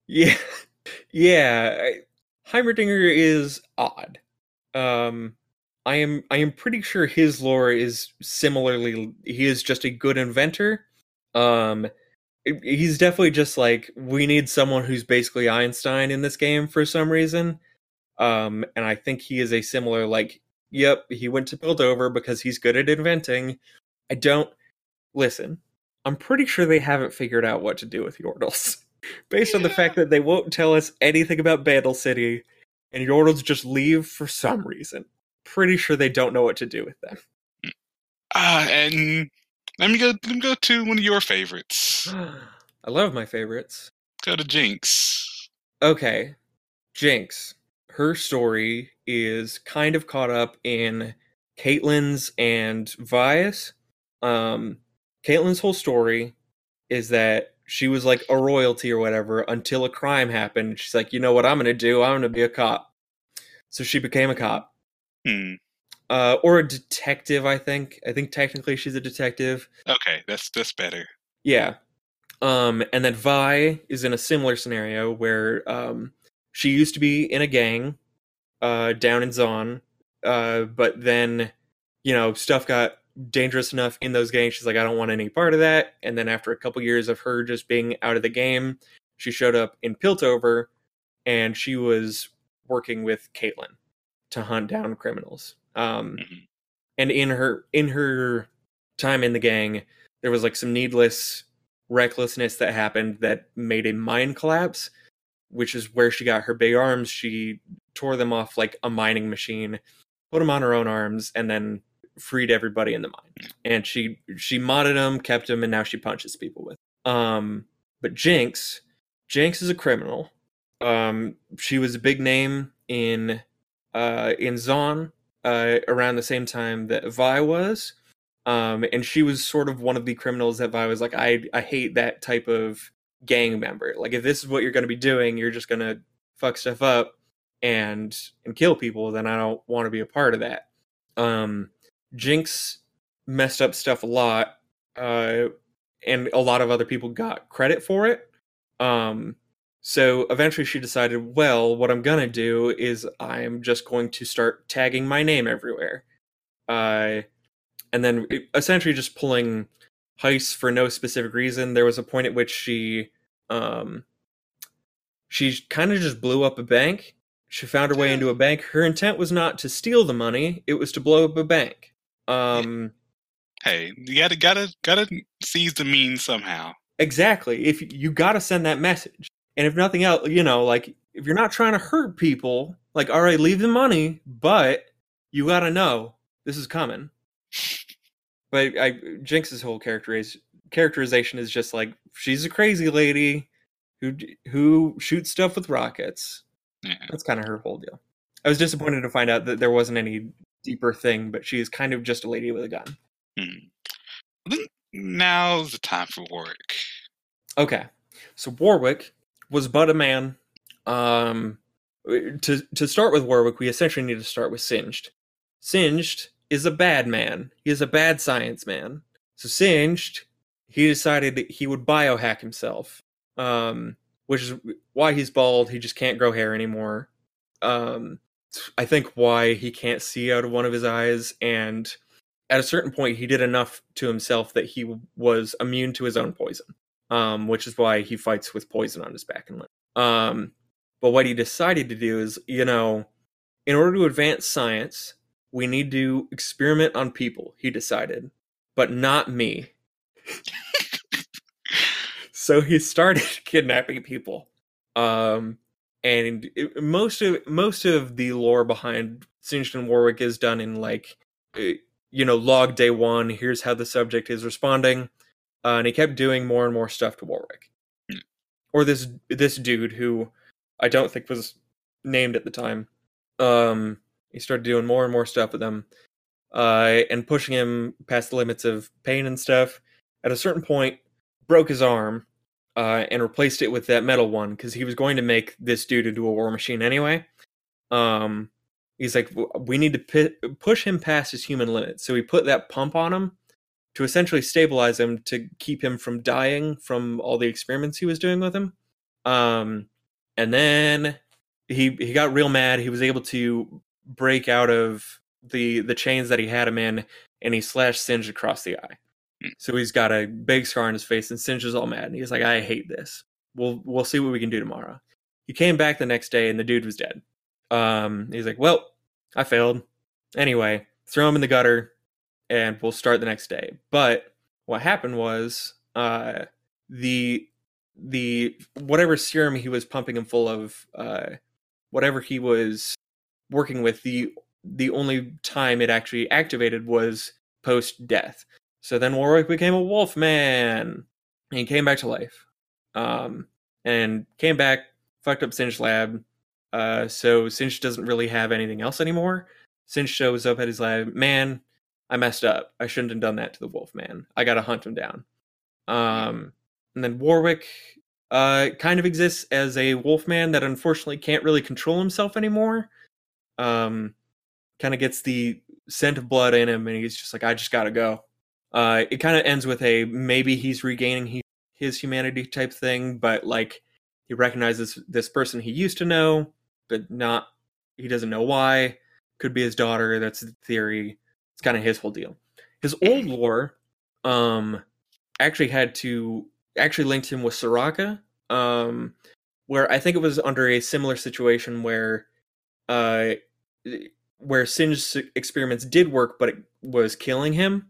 Yeah, yeah. Heimerdinger is odd. Um, I am I am pretty sure his lore is similarly. He is just a good inventor. Um, he's definitely just like we need someone who's basically Einstein in this game for some reason. Um, and I think he is a similar like. Yep, he went to Piltover because he's good at inventing. I don't listen. I'm pretty sure they haven't figured out what to do with Yordles. Based on the fact that they won't tell us anything about Bandle City, and Yordles just leave for some reason. Pretty sure they don't know what to do with them. Ah, and let me go. Let me go to one of your favorites. I love my favorites. Go to Jinx. Okay, Jinx. Her story is kind of caught up in Caitlyn's and Vi's. Um, Caitlyn's whole story is that she was like a royalty or whatever until a crime happened. She's like, you know what I'm gonna do? I'm gonna be a cop. So she became a cop. Hmm. Uh, or a detective, I think. I think technically she's a detective. Okay, that's that's better. Yeah. Um, and then Vi is in a similar scenario where um, she used to be in a gang uh, down in Zaun, uh, but then, you know, stuff got dangerous enough in those gangs. She's like, I don't want any part of that. And then after a couple years of her just being out of the game, she showed up in Piltover, and she was working with Caitlyn to hunt down criminals. Um, Mhm. and in her in her time in the gang, there was like some needless recklessness that happened that made a mine collapse, which is where she got her big arms. She tore them off like a mining machine, put them on her own arms, and then freed everybody in the mine. And she she modded them, kept them, and now she punches people with. Um, but Jinx, Jinx is a criminal. Um, she was a big name in uh in Zaun uh around the same time that Vi was um and she was sort of one of the criminals that Vi was like I I hate that type of gang member. Like if this is what you're going to be doing you're just going to fuck stuff up and and kill people then I don't want to be a part of that. Um Jinx messed up stuff a lot uh and a lot of other people got credit for it. Um so eventually she decided, well, what I'm gonna do is I'm just going to start tagging my name everywhere. Uh, and then essentially just pulling heists for no specific reason. There was a point at which she um she kind of just blew up a bank. She found her way into a bank. Her intent was not to steal the money, it was to blow up a bank. Um Hey, you gotta gotta gotta seize the means somehow. Exactly. If you got to send that message. And if nothing else, you know, like if you're not trying to hurt people, like all right, leave the money, but you got to know this is coming. But I Jinx's whole characteriz- characterization is just like she's a crazy lady who who shoots stuff with rockets. Yeah. That's kind of her whole deal. I was disappointed to find out that there wasn't any deeper thing, but she is kind of just a lady with a gun. Hmm. Now's the time for Warwick. Okay. So Warwick was but a man. Um to to start with Warwick, we essentially need to start with Singed. Singed is a bad man. He is a bad science man. So Singed, he decided that he would biohack himself. Um which is why he's bald. He just can't grow hair anymore. Um I think why he can't see out of one of his eyes and at a certain point he did enough to himself that he was immune to his own poison um, which is why he fights with poison on his back and limb. Um, but what he decided to do is, you know, in order to advance science, we need to experiment on people. He decided, but not me. so he started kidnapping people. Um, and it, most of most of the lore behind and Warwick is done in like, uh, you know, log day one. Here's how the subject is responding uh, and he kept doing more and more stuff to Warwick, Hmm. or this this dude who I don't think was named at the time. Um, he started doing more and more stuff with him, uh, and pushing him past the limits of pain and stuff. At a certain point, broke his arm, uh, and replaced it with that metal one because he was going to make this dude into a war machine anyway. Um, he's like, we need to pi- push him past his human limits, so he put that pump on him to essentially stabilize him to keep him from dying from all the experiments he was doing with him. Um, and then he he got real mad. He was able to break out of the the chains that he had him in, and he slashed Singe across the eye. Hmm. So he's got a big scar on his face, and Singe is all mad. And he's like, "I hate this. We'll we'll see what we can do tomorrow." He came back the next day, and the dude was dead. Um, he's like, "Well, I failed. Anyway, throw him in the gutter, and we'll start the next day." But what happened was, uh, the the whatever serum he was pumping him full of, uh, whatever he was working with, the the only time it actually activated was post death. So then Warwick became a wolf man. And came back to life. Um, and came back, fucked up Singe Lab. Uh, so Singe doesn't really have anything else anymore. Singe shows up at his lab. Man, I messed up. I shouldn't have done that to the wolf man. I gotta hunt him down. Um, and then Warwick uh, kind of exists as a wolf man that unfortunately can't really control himself anymore. Um, kind of gets the scent of blood in him, and he's just like, I just gotta go. Uh, it kind of ends with a maybe he's regaining he, his humanity type thing, but like he recognizes this person he used to know, but not he doesn't know why. Could be his daughter. That's the theory. It's kind of his whole deal. His old lore, um, actually had to actually linked him with Soraka, um, where I think it was under a similar situation where, uh, where Singe's experiments did work, but it was killing him.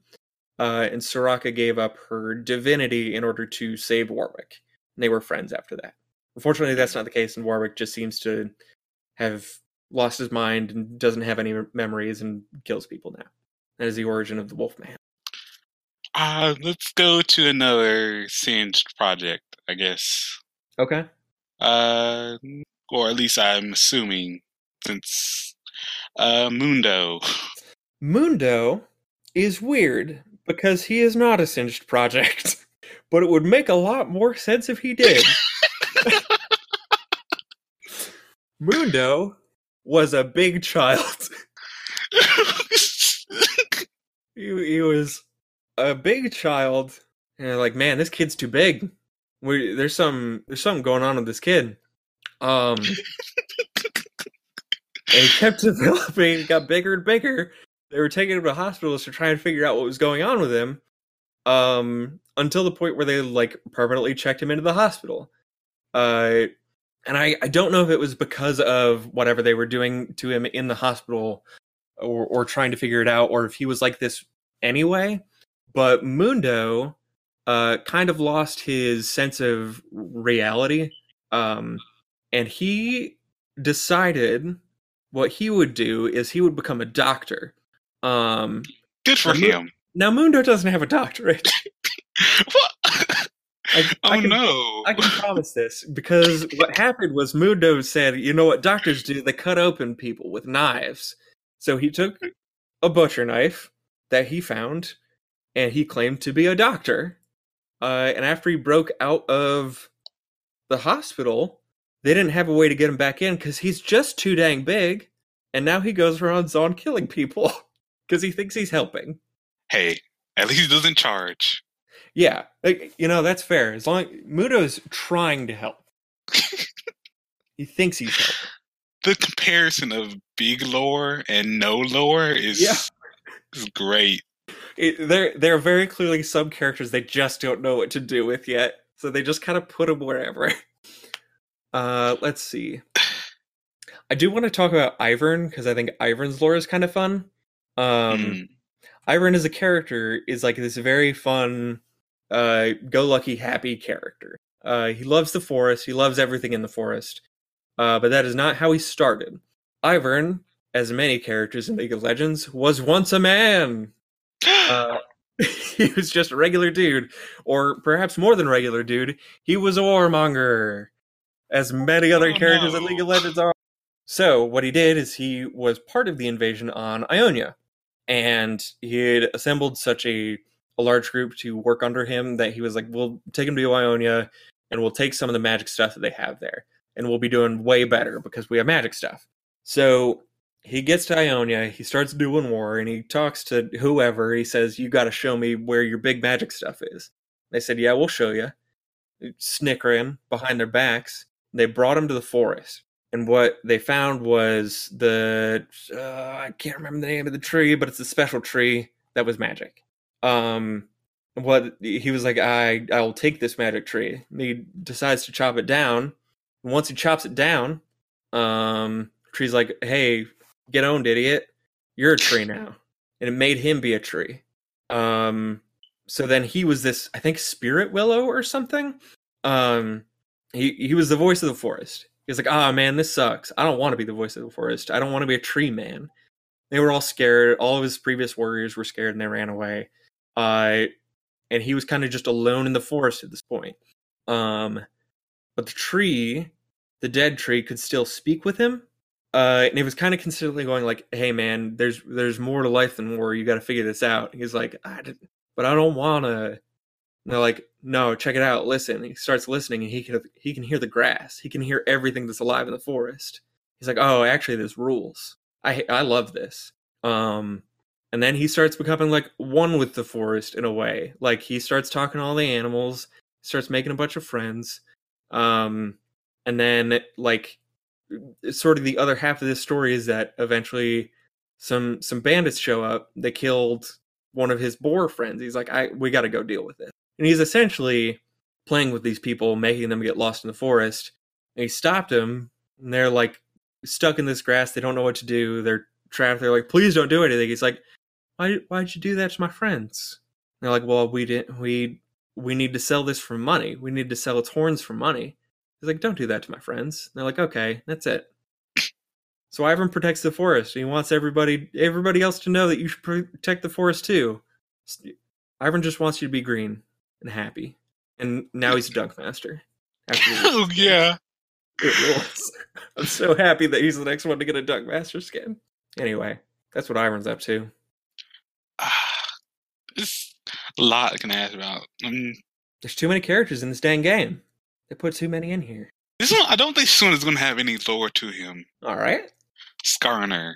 Uh, and Soraka gave up her divinity in order to save Warwick. And they were friends after that. Unfortunately, that's not the case, and Warwick just seems to have lost his mind and doesn't have any memories and kills people now. That is the origin of the Wolfman. Uh, let's go to another singed project, I guess. Okay. Uh, or at least I'm assuming, since uh, Mundo. Mundo is weird because he is not a singed project, but it would make a lot more sense if he did. Mundo was a big child. he, he was a big child. And like, man, this kid's too big. We, there's some there's something going on with this kid. Um, and kept developing, got bigger and bigger. They were taking him to hospitals to try and figure out what was going on with him. Um, until the point where they like permanently checked him into the hospital. Uh, and I, I don't know if it was because of whatever they were doing to him in the hospital or, or trying to figure it out, or if he was like this anyway. But Mundo uh, kind of lost his sense of reality. Um, and he decided what he would do is he would become a doctor. Um, Good for now, him. Now, Mundo doesn't have a doctorate. what? I, oh I can, no! I can promise this because what happened was Mundo said, "You know what doctors do? They cut open people with knives." So he took a butcher knife that he found, and he claimed to be a doctor. Uh, and after he broke out of the hospital, they didn't have a way to get him back in because he's just too dang big. And now he goes around on killing people because he thinks he's helping. Hey, at least he doesn't charge. Yeah, like, you know that's fair. As long Mundo's trying to help, he thinks he's helping. The comparison of big lore and no lore is Yeah. is great. It, they're they're very clearly some characters they just don't know what to do with yet, so they just kind of put them wherever. Uh, let's see. I do want to talk about Ivern because I think Ivern's lore is kind of fun. Um, Mm. Ivern as a character is like this very fun, uh, go lucky, happy character. Uh, he loves the forest. He loves everything in the forest. Uh, but that is not how he started. Ivern, as many characters in League of Legends, was once a man. Uh, he was just a regular dude, or perhaps more than regular dude. He was a warmonger, as many other Oh, characters in. League of Legends are. So what he did is he was part of the invasion on Ionia, and he had assembled such a, a large group to work under him that he was like, "We'll take him to Ionia, and we'll take some of the magic stuff that they have there, and we'll be doing way better because we have magic stuff." So he gets to Ionia, he starts doing war, and he talks to whoever. He says, "You got to show me where your big magic stuff is." They said, "Yeah, we'll show you." Snickering behind their backs, they brought him to the forest, and what they found was the uh, I can't remember the name of the tree, but it's a special tree that was magic. Um, what he was like, I I'll take this magic tree. And he decides to chop it down. And once he chops it down, um, tree's like, hey, get owned, idiot. You're a tree now. And it made him be a tree. Um, so then he was this, I think, spirit willow or something. Um, he he was the voice of the forest. He was like, ah, man, this sucks. I don't want to be the voice of the forest. I don't want to be a tree man. They were all scared. All of his previous warriors were scared and they ran away. Uh, and he was kind of just alone in the forest at this point. Um, but the tree, the dead tree, could still speak with him. uh, and it was kind of consistently going like, "Hey, man, there's there's more to life than war. You got to figure this out." He's like, I "But I don't want to." And they're like, "No, check it out. Listen." And he starts listening, and he can he can hear the grass. He can hear everything that's alive in the forest. He's like, "Oh, actually, there's rules. I I love this." Um, and then he starts becoming like one with the forest in a way. Like he starts talking to all the animals, starts making a bunch of friends. Um, and then like sort of the other half of this story is that eventually some some bandits show up. They killed one of his boar friends. He's like, I we got to go deal with it. And he's essentially playing with these people, making them get lost in the forest. And he stopped them, and they're like stuck in this grass. They don't know what to do. They're trapped. They're like, please don't do anything. He's like, why why'd you do that to my friends? And they're like, well, we didn't. We we need to sell this for money. We need to sell its horns for money. He's like, don't do that to my friends. And they're like, okay, that's it. So Ivern protects the forest. He wants everybody everybody else to know that you should protect the forest too. Ivern just wants you to be green and happy. And now he's a dunk master. oh yeah. I'm so happy that he's the next one to get a dunk master skin. Anyway, that's what Ivern's up to. Uh, it's a lot I can ask about. I mean, There's too many characters in this dang game. They put too many in here. This one, I don't think this one is going to have any lore to him. All right. Skarner.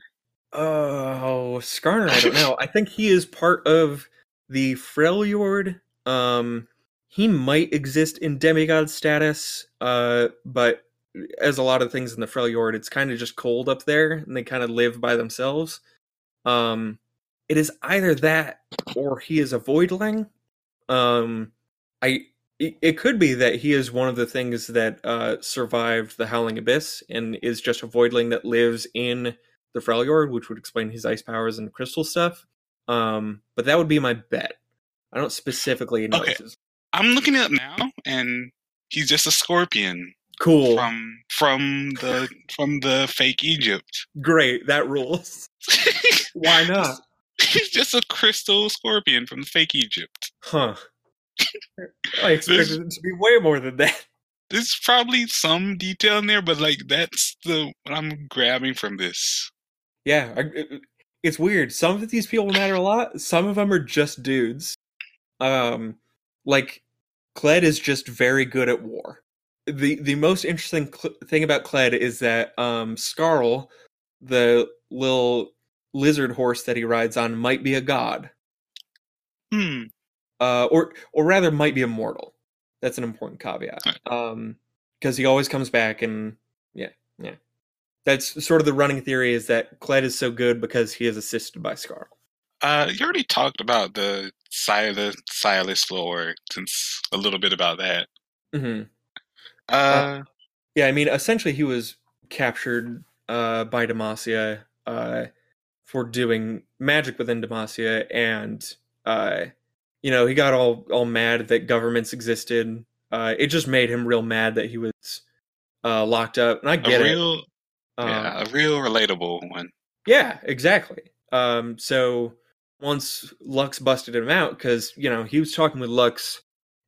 Oh, Skarner, I don't know. I think he is part of the Freljord. Um, he might exist in demigod status, uh, but as a lot of things in the Freljord, it's kind of just cold up there, and they kind of live by themselves. Um, it is either that or he is a voidling. Um, I it could be that he is one of the things that uh, survived the Howling Abyss and is just a voidling that lives in the Freljord, which would explain his ice powers and crystal stuff. Um, but that would be my bet. I don't specifically know. Okay. I'm looking at it now, and he's just a scorpion. Cool. From from the from the fake Egypt. Great, that rules. Why not? He's just a crystal scorpion from the fake Egypt. Huh. I expected there's, it to be way more than that. There's probably some detail in there, but like that's the what I'm grabbing from this. Yeah, I, it's weird. Some of these people matter a lot. Some of them are just dudes. Um, like Kled is just very good at war. the The most interesting cl- thing about Kled is that um, Skarl, the little lizard horse that he rides on, might be a god. Hmm uh, or or rather might be immortal. That's an important caveat. Um, because he always comes back and yeah, yeah. That's sort of the running theory is that Kled is so good because he is assisted by Skarl. Uh, you already talked about the Sylas Sylas lore, since a little bit about that. Mm-hmm. Uh, uh, yeah, I mean, essentially, he was captured uh, by Demacia uh, for doing magic within Demacia, and uh, you know, he got all all mad that governments existed. Uh, it just made him real mad that he was uh, locked up, and I get a real, it. Yeah, um, a real relatable one. Yeah, exactly. Um, so once Lux busted him out, because you know he was talking with Lux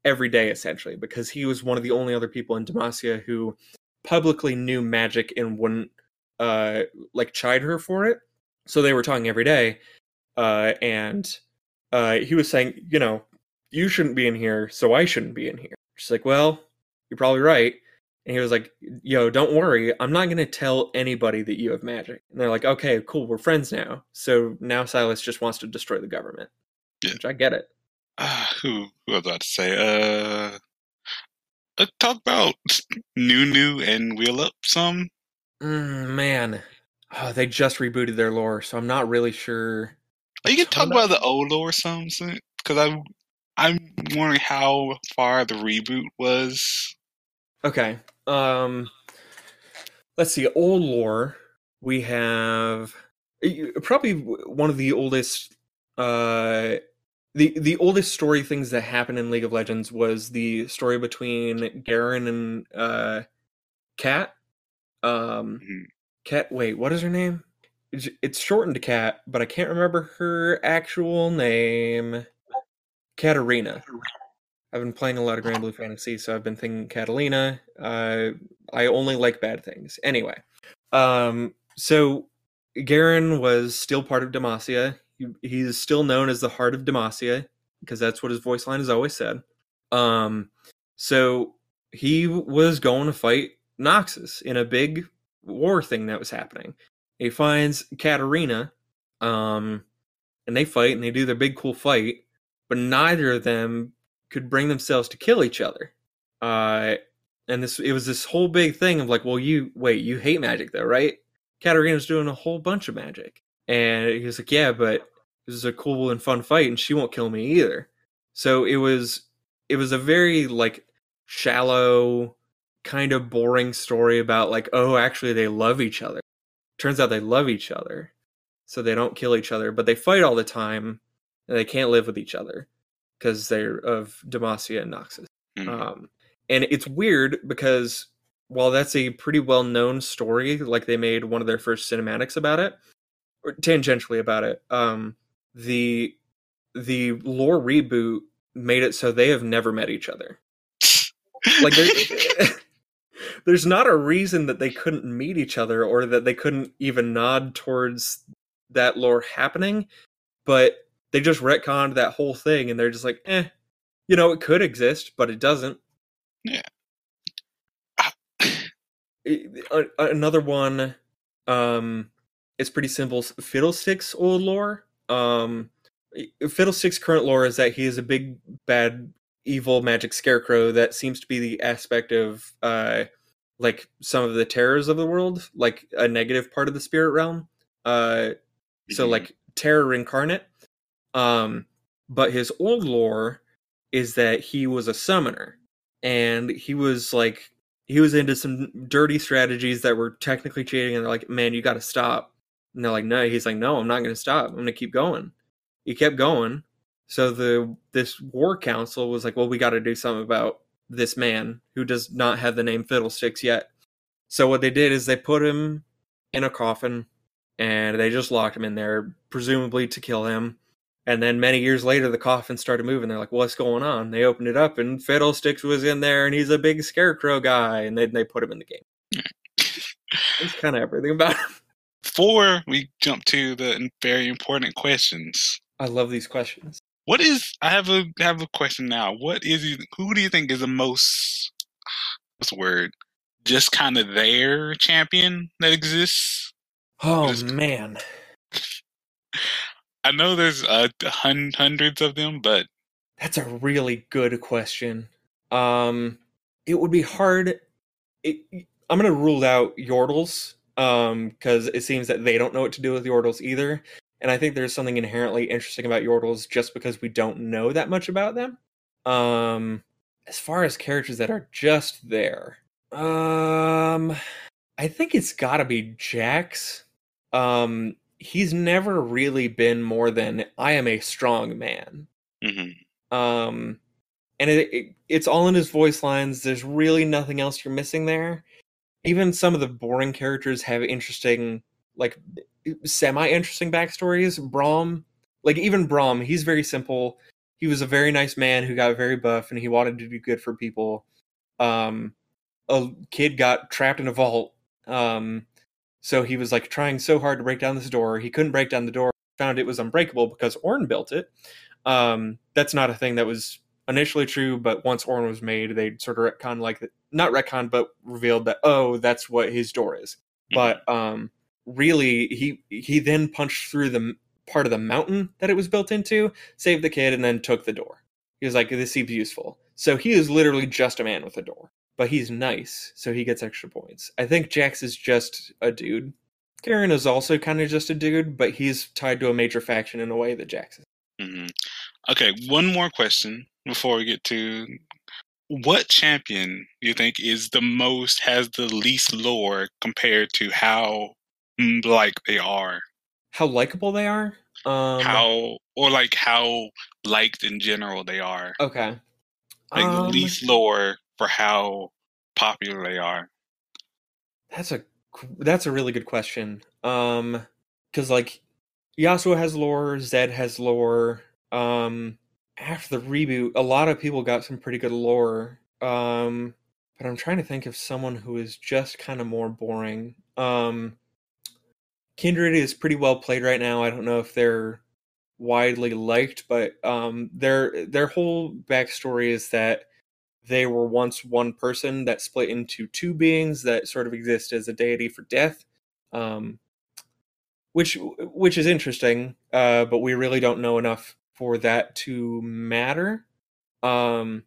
every day essentially, because he was one of the only other people in Demacia who publicly knew magic and wouldn't uh, like chide her for it. So they were talking every day, uh, and uh, he was saying, you know, you shouldn't be in here, so I shouldn't be in here. She's like, well, you're probably right. And he was like, yo, don't worry. I'm not going to tell anybody that you have magic. And they're like, okay, cool. We're friends now. So now Sylas just wants to destroy the government. Yeah. Which I get it. Uh, who, who was I to say? Uh, uh, talk about Nunu and Willump some. Mm, man. Oh, they just rebooted their lore, so I'm not really sure you can talk about the old lore something because I'm I'm wondering how far the reboot was. Okay. Um let's see old lore we have probably one of the oldest uh the the oldest story things that happened in League of Legends was the story between Garen and uh Cat. Um mm-hmm. Cat wait, what is her name? it's shortened to Cat, but I can't remember her actual name. Katarina. I've been playing a lot of Granblue Fantasy, so I've been thinking Catalina. Uh, I only like bad things. Anyway, um, so Garen was still part of Demacia. He, he's still known as the Heart of Demacia because that's what his voice line has always said. Um, so he was going to fight Noxus in a big war thing that was happening. He finds Katarina, um, and they fight and they do their big cool fight, but neither of them could bring themselves to kill each other. Uh, and this it was this whole big thing of like, well, you wait, you hate magic though, right? Katarina's doing a whole bunch of magic, and he was like, yeah, but this is a cool and fun fight, and she won't kill me either. So it was it was a very like shallow, kind of boring story about like, oh, actually they love each other. Turns out they love each other, so they don't kill each other, but they fight all the time, and they can't live with each other because they're of Demacia and Noxus. Mm-hmm. Um, and it's weird because while that's a pretty well known story, like they made one of their first cinematics about it, or tangentially about it, um, the the lore reboot made it so they have never met each other. like there's not a reason that they couldn't meet each other or that they couldn't even nod towards that lore happening, but they just retconned that whole thing and they're just like, eh, you know, it could exist, but it doesn't. Yeah. Another one, um, it's pretty simple. Fiddlestick's old lore. Um, Fiddlestick's current lore is that he is a big, bad, evil magic scarecrow that seems to be the aspect of, uh, like some of the terrors of the world, like a negative part of the spirit realm. Uh, so mm-hmm. like terror incarnate. Um, but his old lore is that he was a summoner and he was like he was into some dirty strategies that were technically cheating and they're like man you got to stop. And they're like no he's like no i'm not going to stop. I'm going to keep going. He kept going. So the this war council was like well we got to do something about this man who does not have the name fiddlesticks yet. So what they did is they put him in a coffin and they just locked him in there presumably to kill him and then many years later, the coffin started moving. They're like, "What's going on?" They opened it up, and Fiddlesticks was in there, and he's a big scarecrow guy, and then they put him in the game. That's kind of everything about him. Before we jump to the very important questions, I love these questions. What is? I have a I have a question now. What is? Who do you think is the most? What's the word? Just kind of their champion that exists. Oh man. I know there's uh, hun- hundreds of them, but that's a really good question. Um, it would be hard. It, I'm gonna rule out Yordles um, because it seems that they don't know what to do with Yordles either. And I think there's something inherently interesting about Yordles just because we don't know that much about them. Um, as far as characters that are just there, um, I think it's got to be Jax. Um, he's never really been more than I am a strong man. Mm-hmm. Um, and it, it, it's all in his voice lines. There's really nothing else you're missing there. Even some of the boring characters have interesting, like semi-interesting backstories. Braum, like even Braum, he's very simple. He was a very nice man who got very buff, and he wanted to do good for people. Um, a kid got trapped in a vault. Um, so he was like trying so hard to break down this door. He couldn't break down the door. Found it was unbreakable because Ornn built it. Um, that's not a thing that was initially true, but once Ornn was made, they sort of retcon like not retcon, but revealed that oh, that's what his door is. Mm-hmm. But um, really, he he then punched through the part of the mountain that it was built into, saved the kid, and then took the door. He was like, "This seems useful." So he is literally just a man with a door but he's nice, so he gets extra points. I think Jax is just a dude. Garen is also kind of just a dude, but he's tied to a major faction in a way that Jax is. Mm-hmm. Okay, one more question before we get to what champion you think is the most has the least lore compared to how mm, like they are? How likable they are? Um, how or like how liked in general they are? Okay. Like um, least lore for how popular they are? That's a that's a really good question. Um, because like Yasuo has lore, Zed has lore. Um, after the reboot, a lot of people got some pretty good lore. Um, but I'm trying to think of someone who is just kind of more boring. Um, Kindred is pretty well played right now. I don't know if they're widely liked, but um, their their whole backstory is that they were once one person that split into two beings that sort of exist as a deity for death, um, which which is interesting. Uh, but we really don't know enough for that to matter. Um,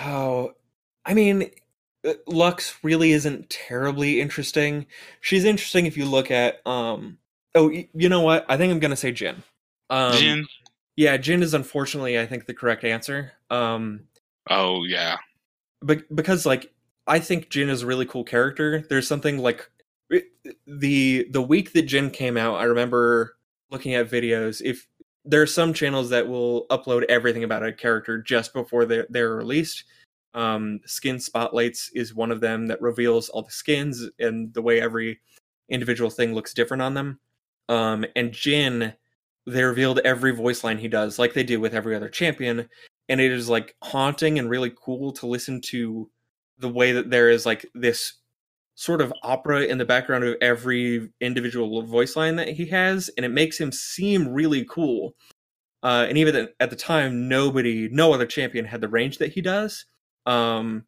oh, I mean, uh, Lux really isn't terribly interesting. She's interesting if you look at um. Oh, you know what? I think I'm gonna say Jhin. Um, Jhin. Yeah, Jhin is unfortunately, I think, the correct answer. Um, Oh yeah. but because like I think Jhin is a really cool character. There's something like the the week that Jhin came out, I remember looking at videos. If there are some channels that will upload everything about a character just before they're, they're released. Um, Skin Spotlights is one of them that reveals all the skins and the way every individual thing looks different on them. Um, and Jhin, they revealed every voice line he does, like they do with every other champion and it is like haunting and really cool to listen to the way that there is like this sort of opera in the background of every individual voice line that he has and it makes him seem really cool. Uh, and even at- the time nobody no other champion had the range that he does. Um,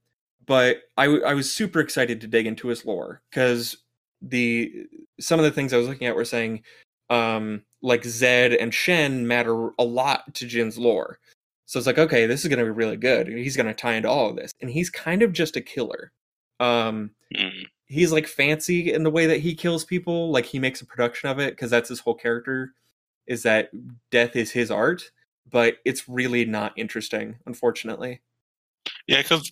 but I, w- I was super excited to dig into his lore because the some of the things i was looking at were saying um, like zed and shen matter a lot to Jhin's lore so it's like, okay, this is going to be really good. He's going to tie into all of this. And he's kind of just a killer. Um, Mm. he's like fancy in the way that he kills people. Like he makes a production of it because that's his whole character is that death is his art. But it's really not interesting, unfortunately. Yeah, because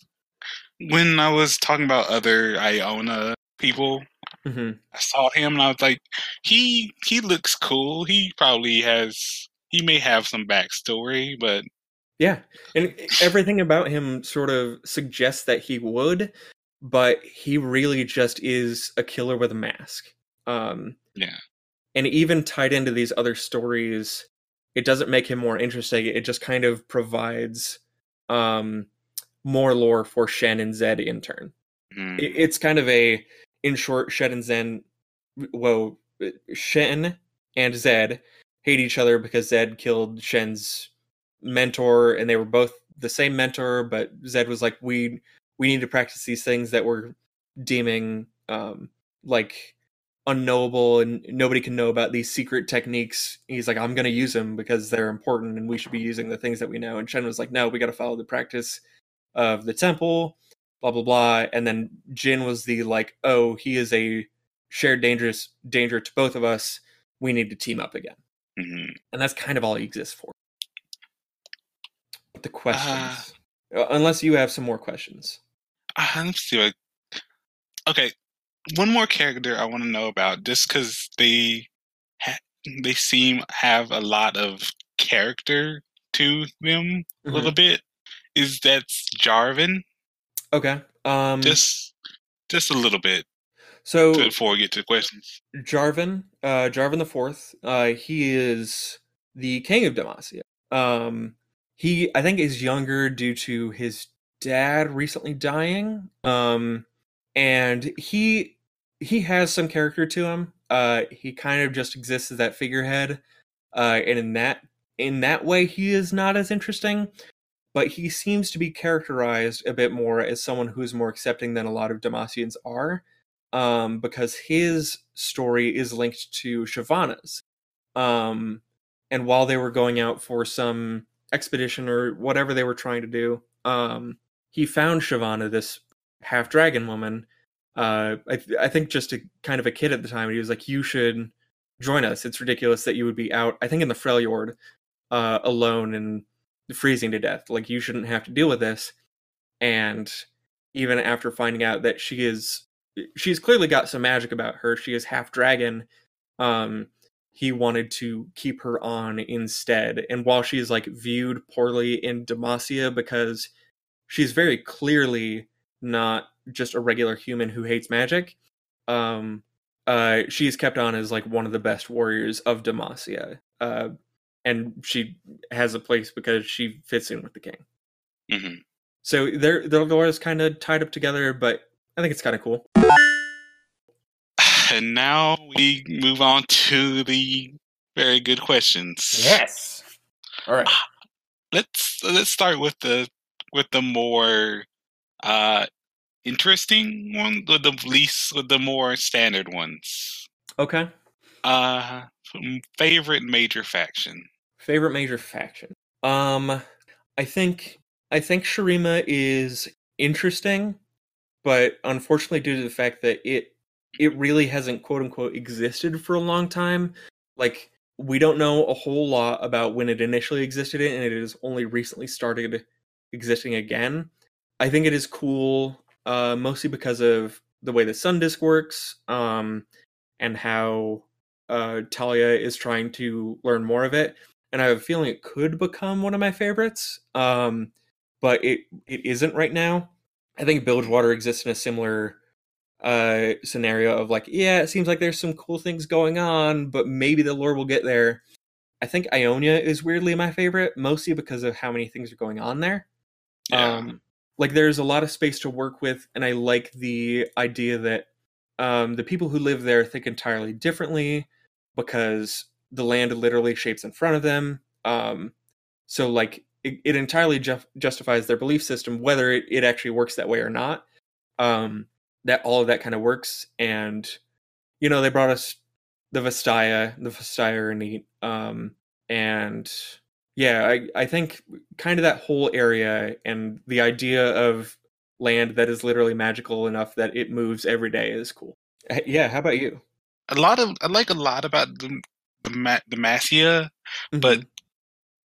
when I was talking about other Ionia people, hmm I saw him and I was like, he he looks cool. He probably has he may have some backstory, but Yeah. And everything about him sort of suggests that he would, but he really just is a killer with a mask. Um, yeah. and even tied into these other stories it doesn't make him more interesting it just kind of provides um more lore for shen and zed in turn Mm. It- it's kind of a in short shen and zen well shen and zed hate each other because zed killed shen's mentor and they were both the same mentor but zed was like we we need to practice these things that we're deeming um like unknowable and nobody can know about these secret techniques. He's like, I'm going to use them because they're important and we should be using the things that we know. And Shen was like, no, we got to follow the practice of the temple, blah, blah, blah. And then Jhin was the like, oh, he is a shared dangerous danger to both of us. We need to team up again. Mhm. And that's kind of all he exists for. The questions, Uh, unless you have some more questions. Uh, let's see. What, okay, one more character I want to know about, just because they ha- they seem have a lot of character to them a little bit. Is that's Jarvan? Okay. Um, Just just a little bit so before we get to the questions. Jarvan, uh, Jarvan the Fourth. Uh, he is the king of Demacia. Um, he, I think, is younger due to his dad recently dying. Um, and he he has some character to him. Uh, he kind of just exists as that figurehead. Uh, and in that in that way, he is not as interesting. But he seems to be characterized a bit more as someone who is more accepting than a lot of Demacians are um, because his story is linked to Shyvana's. Um, and while they were going out for some expedition or whatever they were trying to do, um, he found Shyvana, this half dragon woman. Uh, I, I think just a kind of a kid at the time. And he was like, "You should join us. It's ridiculous that you would be out. I think in the Freljord, uh, alone and freezing to death. Like you shouldn't have to deal with this." And even after finding out that she is she's clearly got some magic about her. She is half dragon. Um, he wanted to keep her on instead. And while she is like viewed poorly in Demacia because she's very clearly not just a regular human who hates magic, um, uh, she is kept on as like one of the best warriors of Demacia. Uh, and she has a place because she fits in with the king. hmm So their their lore is kind of tied up together, but I think it's kind of cool. and now we move on to the very good questions. Yes. All right. Let's let's start with the with the more uh interesting one, with the least with the more standard ones. Okay. Uh favorite major faction. Favorite major faction. Um I think I think Shurima is interesting, but unfortunately due to the fact that it it really hasn't quote unquote existed for a long time, like we don't know a whole lot about when it initially existed and it has only recently started existing again. I think it is cool, uh, mostly because of the way the Sun Disk works, um, and how uh, Taliyah is trying to learn more of it. And I have a feeling it could become one of my favorites, um, but it it isn't right now. I think Bilgewater exists in a similar uh scenario of like yeah it seems like there's some cool things going on but maybe the lore will get there. I think ionia is weirdly my favorite mostly because of how many things are going on there. Yeah. um like there's a lot of space to work with and i like the idea that um the people who live there think entirely differently because the land literally shapes in front of them. Um so like it, it entirely ju- justifies their belief system whether it, it actually works that way or not. Um that all of that kind of works and you know they brought us the Vastaya the Vastaya are neat um and yeah I, I think kind of that whole area and the idea of land that is literally magical enough that it moves every day is cool yeah how about you A lot of I like a lot about the the, Ma- the Masia, but Mhm.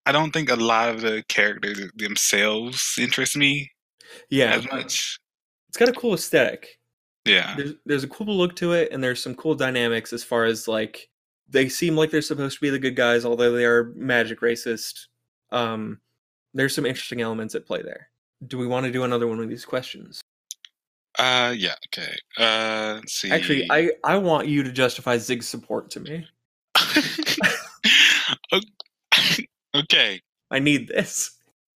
I don't think a lot of the characters themselves interest me yeah as much. it's got a cool aesthetic Yeah. there's there's a cool look to it and there's some cool dynamics as far as like they seem like they're supposed to be the good guys although they are magic racist um there's some interesting elements at play there do we want to do another one of these questions Uh yeah, okay. Uh let's see. actually i i want you to justify Ziggs support to me okay. i need this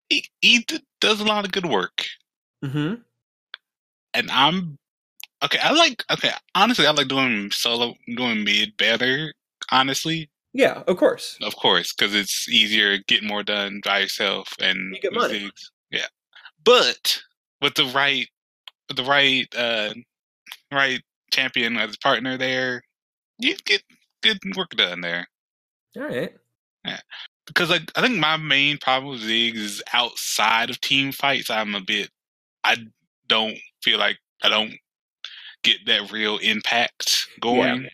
He, he does a lot of good work. mm-hmm And I'm okay, I like okay, honestly I like doing solo doing mid better, honestly. yeah of course Of course, because it's easier, get more done by yourself, and You get money. things- Yeah, but with the right, with the right, uh, right champion as partner there, you get good work done there. all right Yeah. Because like I think my main problem with Ziggs is outside of team fights. I'm a bit, I don't feel like I don't get that real impact going.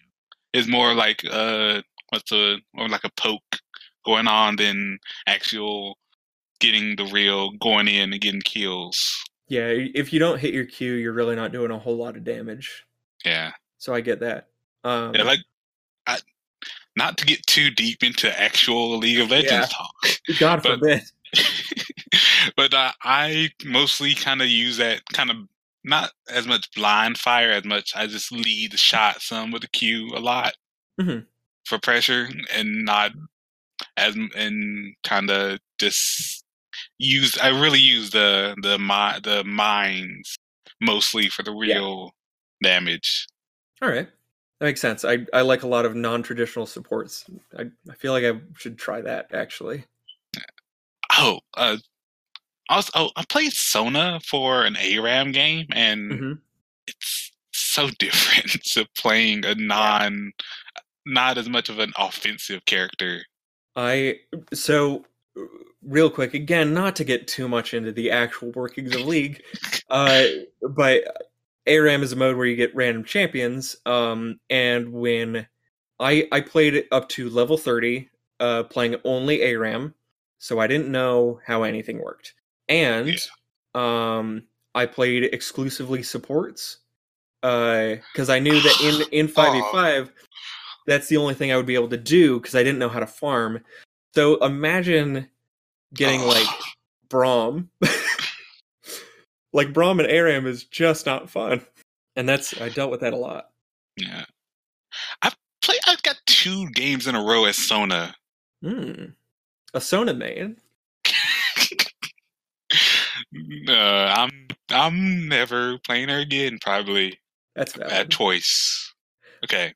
It's more like uh, what's a more like a poke going on than actual getting the real going in and getting kills. yeah if you don't hit your q you're really not doing a whole lot of damage Yeah, so i get that um yeah. Like, I not to get too deep into actual League of Legends Yeah. talk, god but- forbid but uh, I mostly kind of use that kind of not as much blind fire as much I just lead the shot some with the Q a lot Mhm. for pressure and not as and kind of just use I really use the the mi- the mines mostly for the Yeah. real damage. All right. That makes sense. I, I like a lot of non traditional supports. I, I feel like I should try that actually. Oh, uh, also oh, I played Sona for an ARAM game and hmm it's so different to playing a non not as much of an offensive character. I so real quick again, not to get too much into the actual workings of League, uh, but ARAM is a mode where you get random champions. Um, and when I I played it up to level thirty, uh, playing only ARAM, so I didn't know how anything worked, and um, I played exclusively supports, uh, because I knew that in in five v five, that's the only thing I would be able to do because I didn't know how to farm. So imagine getting like Braum. like Braum and Aram is just not fun. And that's I dealt with that a lot. yeah i've played i've got two games in a row as sona Hmm. A Sona main. Uh, i'm i'm never playing her again probably That's bad choice Okay.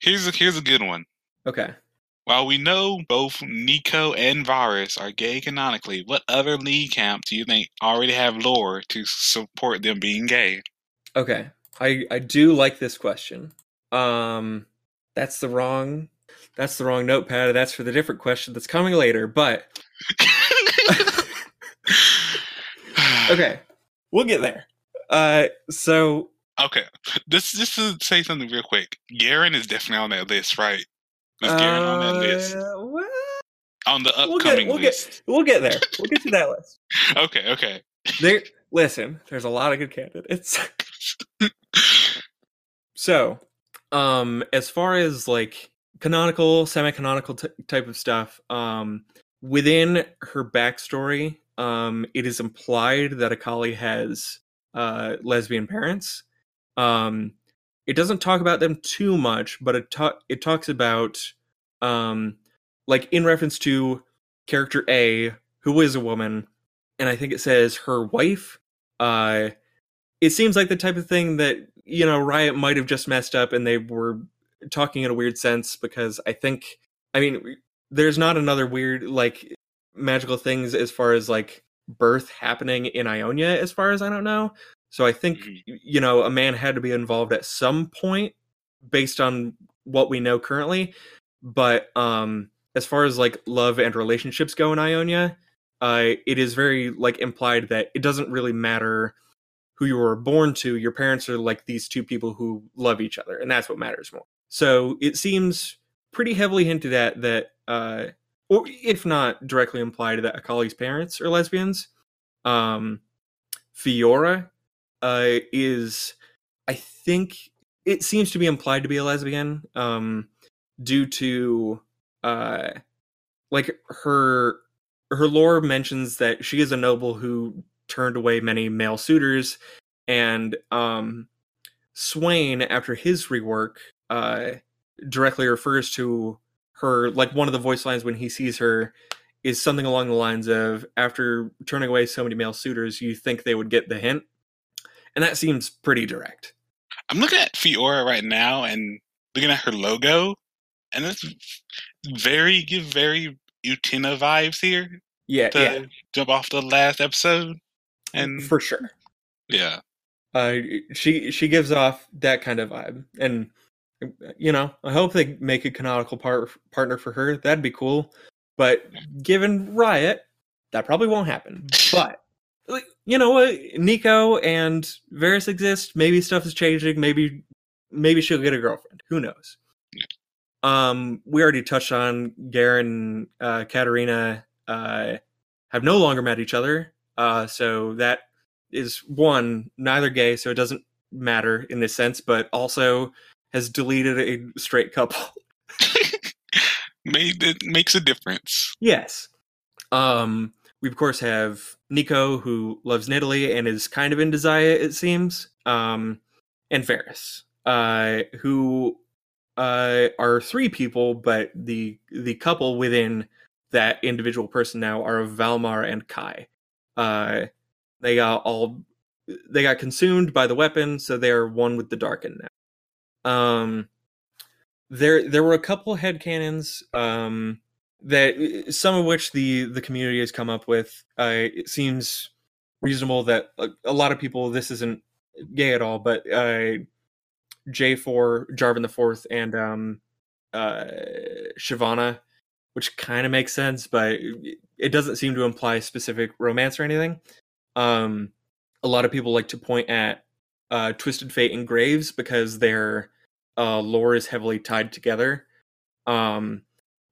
Here's a here's a good one. Okay. While we know both Neeko and Varus are gay canonically, what other league camp do you think already have lore to support them being gay? Okay. I I do like this question. Um that's the wrong that's the wrong notepad. That's for the different question that's coming later, but okay. We'll get there. Uh so Okay, just just to say something real quick, Garen is definitely on that list, right? Is Garen on that list? uh, well, On the we'll get upcoming we'll list. get we'll get there. We'll get to that list. Okay, okay. There listen, there's a lot of good candidates. So, um, as far as like canonical, semi-canonical t- type of stuff, um, within her backstory, um, it is implied that Akali has uh, lesbian parents. Um, it doesn't talk about them too much, but it ta- it talks about um, like in reference to character A, who is a woman, and I think it says her wife. Uh, it seems like the type of thing that you know Riot might have just messed up, and they were talking in a weird sense because I think I mean there's not another weird like magical things as far as like birth happening in Ionia as far as I don't know. So I think Mhm. you know a man had to be involved at some point based on what we know currently. But um as far as like love and relationships go in Ionia, uh it is very like implied that it doesn't really matter who you were born to, your parents are like these two people who love each other, and that's what matters more. So it seems pretty heavily hinted at that, uh, or if not directly implied, that Akali's parents are lesbians. Um, Fiora uh, is, I think, it seems to be implied to be a lesbian um, due to, uh, like her her lore mentions that she is a noble who turned away many male suitors and um swain after his rework uh directly refers to her like one of the voice lines when he sees her is something along the lines of after turning away so many male suitors you think they would get the hint? And that seems pretty direct. I'm looking at Fiora right now and looking at her logo, and it's very give very Utena vibes here yeah to yeah. jump off the last episode. And for sure. Yeah, uh she she gives off that kind of vibe and you know i hope they make a canonical par- partner for her. That'd be cool. But given riot that probably won't happen. But you know what? Neeko and Varus exist. Maybe stuff is changing. Maybe maybe she'll get a girlfriend. Who knows? Um we already touched on garen uh katarina uh have no longer met each other. Uh so that is one neither gay so it doesn't matter in this sense. But also has deleted a straight couple. Made it makes a difference. yes. Um we of course have Neeko who loves Nidalee and is kind of into Xayah it seems um and Varus, uh who uh are three people but the the couple within that individual person now are valmar and kai. Uh they got all they got consumed by the weapon so they are one with the Darkin now um there there were a couple headcanons um that some of which the the community has come up with. Uh it seems reasonable that a, a lot of people this isn't gay at all but uh j4 jarvan the fourth and um uh Shyvana which kind of makes sense but it- doesn't seem to imply specific romance or anything. Um a lot of people like to point at uh twisted fate and graves because their uh lore is heavily tied together. Um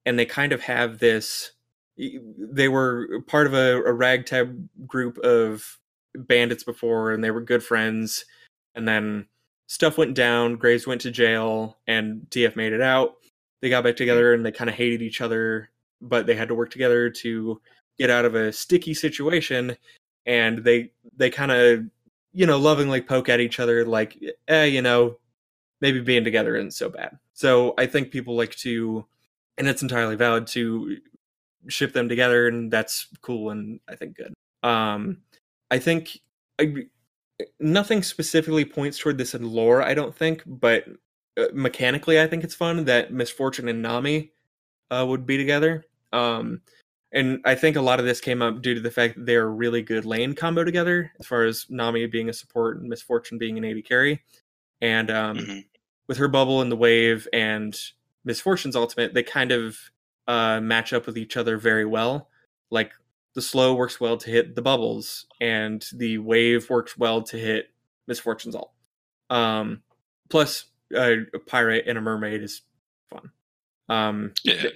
and they kind of have this they were part of a, a ragtag group of bandits before and they were good friends. And then stuff went down graves went to jail and tf made it out. They got back together and they kind of hated each other but they had to work together to get out of a sticky situation. And they they kind of you know lovingly poke at each other like eh you know maybe being together isn't so bad so i think people like to and it's entirely valid to ship them together and that's cool and i think good um i think I, nothing specifically points toward this in lore i don't think but uh, mechanically, I think it's fun that Miss Fortune and Nami uh, would be together. Um, and I think a lot of this came up due to the fact that they're really good lane combo together, as far as Nami being a support and Miss Fortune being an AD carry. And um, hmm with her bubble and the wave and Miss Fortune's ultimate, they kind of uh, match up with each other very well. Like the slow works well to hit the bubbles, and the wave works well to hit Miss Fortune's ult. Um, plus, uh, a pirate and a mermaid is fun. Um, Yeah.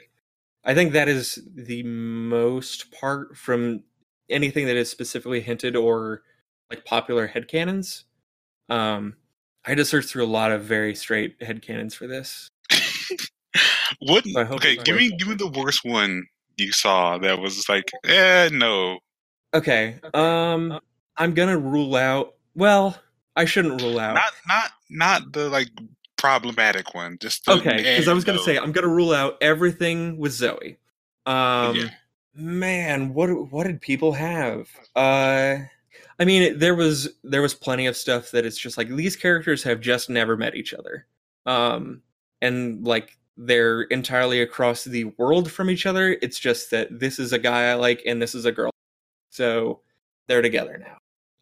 I think that is the most part from anything that is specifically hinted or like popular headcanons. Um, I had to search through a lot of very straight headcanons for this. What? So I hope Okay, give me give me the worst one you saw that was like, eh, no. Okay. Um I'm gonna rule out well, I shouldn't rule out. Not not not the like problematic one. Just the, okay, because I was gonna no. say I'm gonna rule out everything with Zoe. Um Yeah. man, what what did people have? Uh I mean, there was there was plenty of stuff that it's just like these characters have just never met each other. Um and like they're entirely across the world from each other. It's just that this is a guy I like and this is a girl. So they're together now.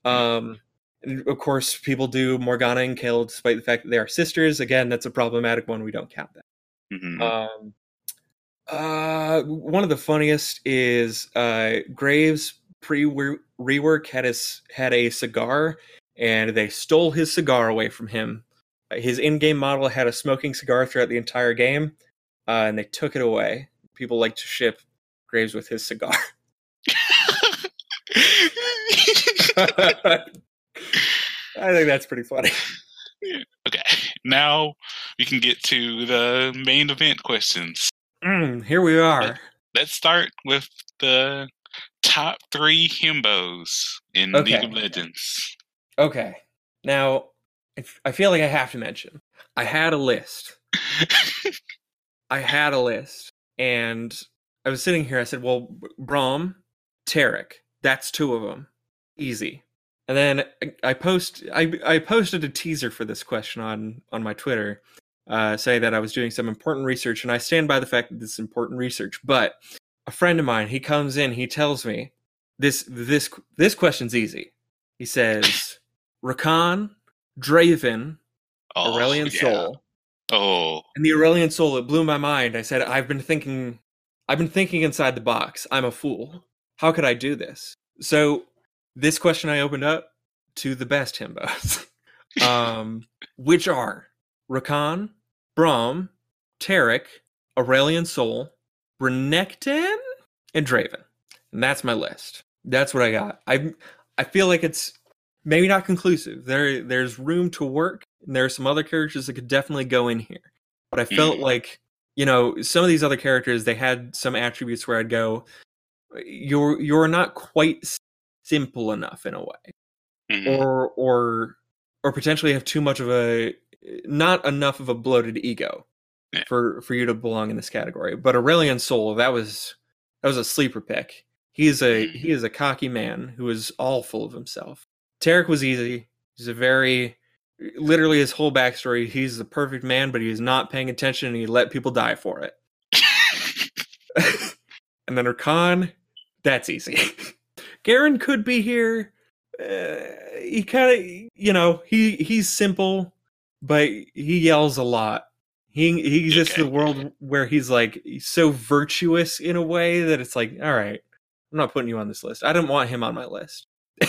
Um and of course people do Morgana and Kayle despite the fact that they are sisters. Again, that's a problematic one. We don't count that. Mhm. Um, uh, one of the funniest is uh, Graves pre rework had his had a cigar, and they stole his cigar away from him. His in-game model had a smoking cigar throughout the entire game, uh, and they took it away. People like to ship Graves with his cigar. I think that's pretty funny. okay, now we can get to the main event questions. Mm, here we are. Let's start with the top three himbos in League of Legends. Okay. Now, I feel like I have to mention. I had a list. I had a list, and I was sitting here. I said, "Well, B- Braum, Taric, that's two of them, easy." And then I- post, I I posted a teaser for this question on on my Twitter, uh, saying that I was doing some important research, and I stand by the fact that this is important research. But a friend of mine, he comes in, he tells me this this this question's easy. He says, "Rakan, Draven, Oh, Aurelion yeah. Sol." Oh, And the Aurelion Sol, it blew my mind. I said, I've been thinking I've been thinking inside the box. I'm a fool. How could I do this? So this question I opened up to the best himbos. um, which are Rakan, Braum, Taric, Aurelion Sol, Renekton, and Draven. And that's my list. That's what I got. I I feel like it's maybe not conclusive. There there's room to work, and there are some other characters that could definitely go in here. But I felt Mm. like you know some of these other characters they had some attributes where I'd go, you're you're not quite simple enough in a way, mhm. or or or potentially have too much of a not enough of a bloated ego Yeah. for for you to belong in this category. But Aurelion Sol that was that was a sleeper pick. He is a Mhm. he is a cocky man who is all full of himself. Taric was easy. He's a very literally his whole backstory. He's the perfect man, but he's not paying attention and he let people die for it. and then Rakan, that's easy. Garen could be here. Uh, he kind of, you know, he he's simple, but he yells a lot. He he exists in a world where he's like so virtuous in a way that it's like, all right, I'm not putting you on this list. I don't want him on my list.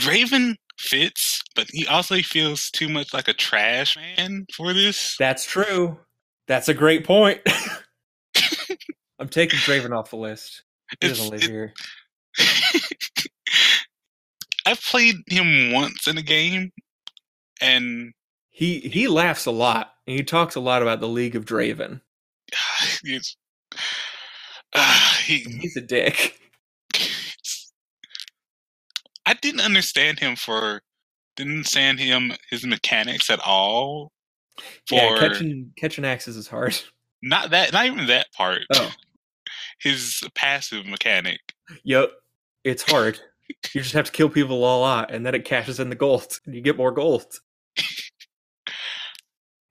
Draven fits, but he also feels too much like a trash man for this. That's true. That's a great point. I'm taking Draven off the list. He It's- doesn't live it- here. I've played him once in a game, and He he laughs a lot and he talks a lot about the League of Draven. he's, uh, he, He's a dick. I didn't understand him for didn't understand him his mechanics at all. For yeah, catching catching axes is hard. not that, not even that part. Oh. His passive mechanic. Yep, it's hard. You just have to kill people a lot, and then it cashes in the gold, and you get more gold.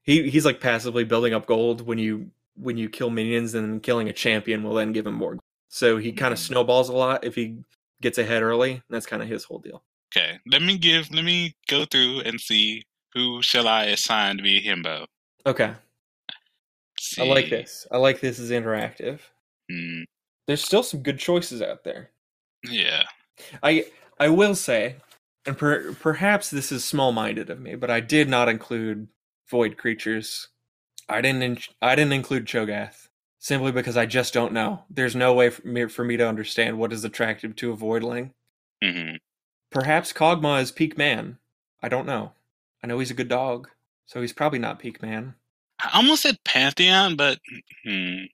He he's like passively building up gold when you when you kill minions, and then killing a champion will then give him more. Gold. So he kind of Mhm. snowballs a lot if he gets ahead early. That's kind of his whole deal. Okay, let me give. Let me go through and see who shall I assign to be a himbo. Okay. I like this. I like this is interactive. Hmm, There's still some good choices out there. yeah. I I will say, and per, perhaps this is small-minded of me, but I did not include void creatures. I didn't. In, I didn't include Cho'Gath simply because I just don't know. There's no way for me, for me to understand what is attractive to a voidling. hmm Perhaps Kog'Maw is peak man. I don't know. I know he's a good dog, so he's probably not peak man. I almost said Pantheon, but hmm.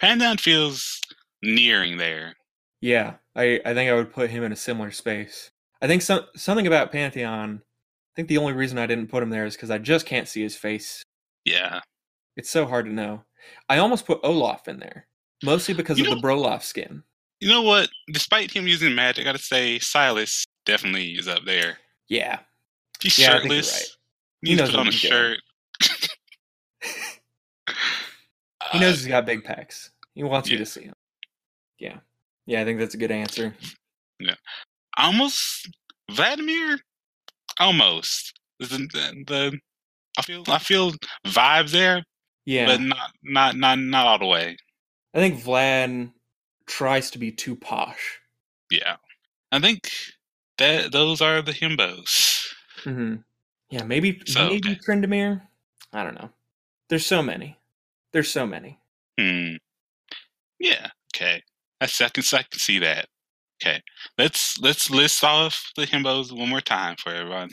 Pantheon feels nearing there. Yeah, I, I think I would put him in a similar space. I think some something about Pantheon. I think the only reason I didn't put him there is because I just can't see his face. Yeah. It's so hard to know. I almost put Olaf in there, mostly because You of know- the Brolaf skin. You know what? Despite him using magic, I gotta say Sylas definitely is up there. Yeah, He's Yeah, I think you're shirtless. right. He He needs knows to put on a shirt. he knows uh, he's got big pecs. He wants you to see him. Yeah, yeah, I think that's a good answer. Yeah. Almost Vladimir. Almost the, the, I feel I feel vibes there, Yeah, but not not not not all the way. I think Vlad tries to be too posh. Yeah, I think that those are the himbos. hmm Yeah, maybe So, maybe okay. Tryndamere. I don't know. There's so many. There's so many. Hmm. Yeah. Okay. I can I can see that. Okay. Let's let's list off the himbos one more time for everyone.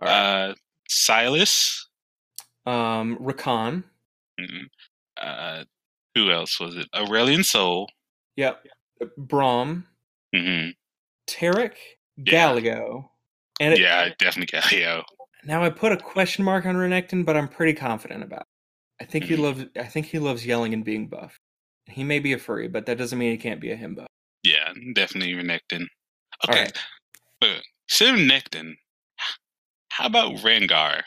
Right. Uh, Sylas. um, Rakan. mm, Uh, who else was it? Aurelion Sol. Yep. Braum. hmm Taric. Yeah. And it, Yeah, definitely Galio. now I put a question mark on Renekton, but I'm pretty confident about. It. I think he Mhm. loves. I think he loves yelling and being buff. He may be a furry, but that doesn't mean he can't be a himbo. Yeah, definitely Renekton. Okay. right. But instead of Necton, how about Rengar?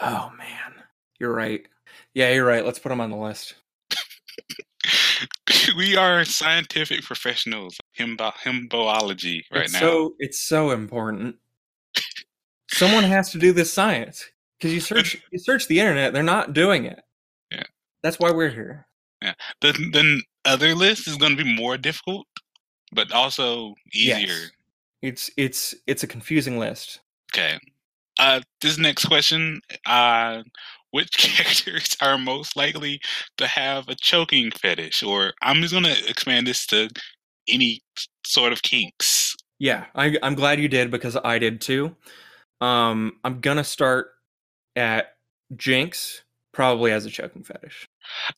Oh man, you're right. Yeah, you're right. Let's put him on the list. we are scientific professionals, himbo himboology right it's now. So it's so important. Someone has to do this science because you search you search the internet, they're not doing it. Yeah. That's why we're here. Yeah. The the other list is going to be more difficult, but also easier. Yes. It's it's it's a confusing list. Okay. Uh, this next question: uh, Which characters are most likely to have a choking fetish? Or I'm just going to expand this to any sort of kinks. Yeah, I, I'm glad you did because I did too. Um, I'm gonna start at Jinx, probably as a choking fetish.